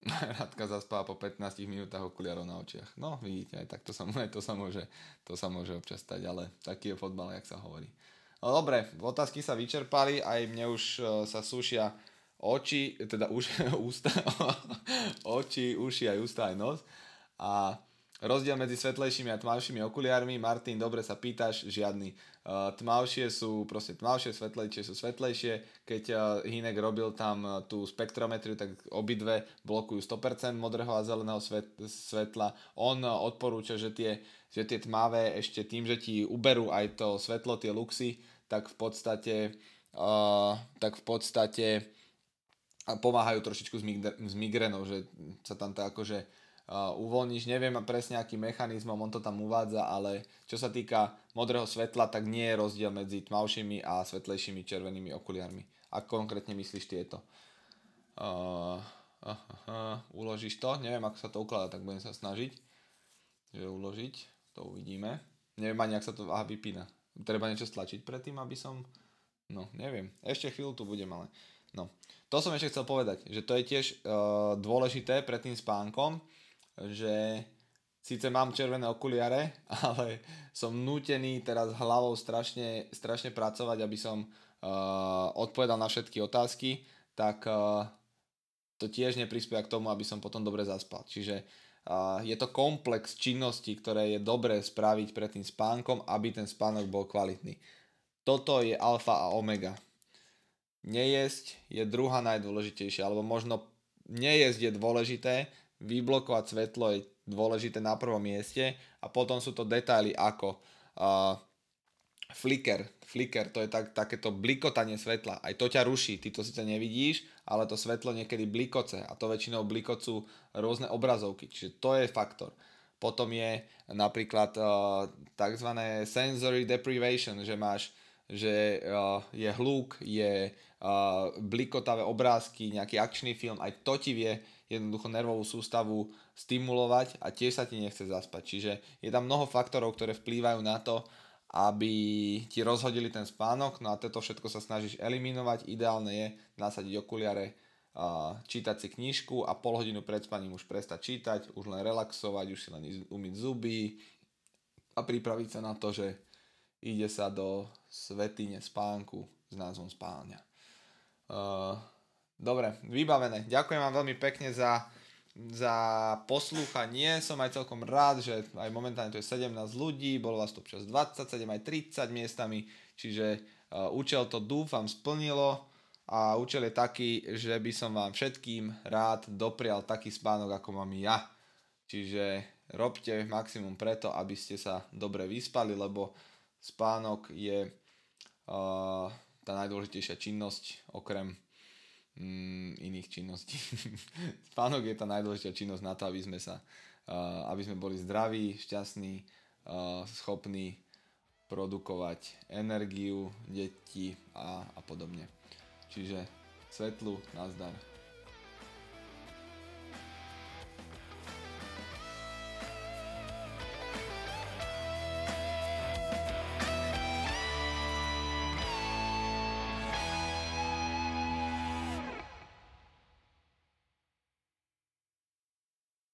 Speaker 1: Radka zaspáva po 15 minútach okuliarov na očiach. No, vidíte, aj tak to sa, to sa, môže, to sa môže občas stať, ale taký je fotbal, jak sa hovorí. No dobre, otázky sa vyčerpali, aj mne už uh, sa sušia oči, teda už, ústa, oči, uši, aj ústa, aj nos. A Rozdiel medzi svetlejšími a tmavšími okuliármi, Martin, dobre sa pýtaš, žiadny. Uh, tmavšie sú proste tmavšie, svetlejšie sú svetlejšie. Keď uh, Hinek robil tam uh, tú spektrometriu, tak obidve blokujú 100% modrého a zeleného svet, svetla. On uh, odporúča, že tie, že tie tmavé ešte tým, že ti uberú aj to svetlo, tie luxy, tak v podstate, uh, tak v podstate pomáhajú trošičku s, migre, s migrenou, že sa tam to akože uh, uvoľníš. Neviem presne akým mechanizmom on to tam uvádza, ale čo sa týka modrého svetla, tak nie je rozdiel medzi tmavšími a svetlejšími červenými okuliarmi. Ako konkrétne myslíš tieto? Uh, uh, uh, uh, uložíš to? Neviem, ako sa to ukladá, tak budem sa snažiť. Že uložiť, to uvidíme. Neviem ani, ak sa to aha, vypína. Treba niečo stlačiť predtým, aby som... No, neviem. Ešte chvíľu tu budem, ale... No, to som ešte chcel povedať, že to je tiež uh, dôležité pred tým spánkom, že síce mám červené okuliare, ale som nútený teraz hlavou strašne, strašne pracovať, aby som uh, odpovedal na všetky otázky, tak uh, to tiež neprispieva k tomu, aby som potom dobre zaspal. Čiže uh, je to komplex činností, ktoré je dobré spraviť pred tým spánkom, aby ten spánok bol kvalitný. Toto je alfa a omega. Nejesť je druhá najdôležitejšia, alebo možno nejesť je dôležité, vyblokovať svetlo je dôležité na prvom mieste a potom sú to detaily ako uh, flicker. Flicker to je tak, takéto blikotanie svetla. Aj to ťa ruší, ty to síce nevidíš, ale to svetlo niekedy blikoce a to väčšinou blikocú rôzne obrazovky, čiže to je faktor. Potom je napríklad uh, tzv. sensory deprivation, že máš že je hluk, je blikotavé obrázky, nejaký akčný film, aj to ti vie jednoducho nervovú sústavu stimulovať a tiež sa ti nechce zaspať. Čiže je tam mnoho faktorov, ktoré vplývajú na to, aby ti rozhodili ten spánok, no a toto všetko sa snažíš eliminovať. Ideálne je nasadiť okuliare, čítať si knižku a pol hodinu pred spaním už prestať čítať, už len relaxovať, už si len umyť zuby a pripraviť sa na to, že ide sa do svetine spánku s názvom spálňa. Uh, Dobre, vybavené. Ďakujem vám veľmi pekne za, za poslúchanie. Som aj celkom rád, že aj momentálne to je 17 ľudí, bolo vás tu občas 27, aj 30 miestami, čiže uh, účel to dúfam splnilo a účel je taký, že by som vám všetkým rád doprial taký spánok, ako mám ja. Čiže robte maximum preto, aby ste sa dobre vyspali, lebo Spánok je uh, tá najdôležitejšia činnosť, okrem mm, iných činností. Spánok je tá najdôležitejšia činnosť na to, aby sme, sa, uh, aby sme boli zdraví, šťastní, uh, schopní produkovať energiu, deti a, a podobne. Čiže svetlu, nazdar.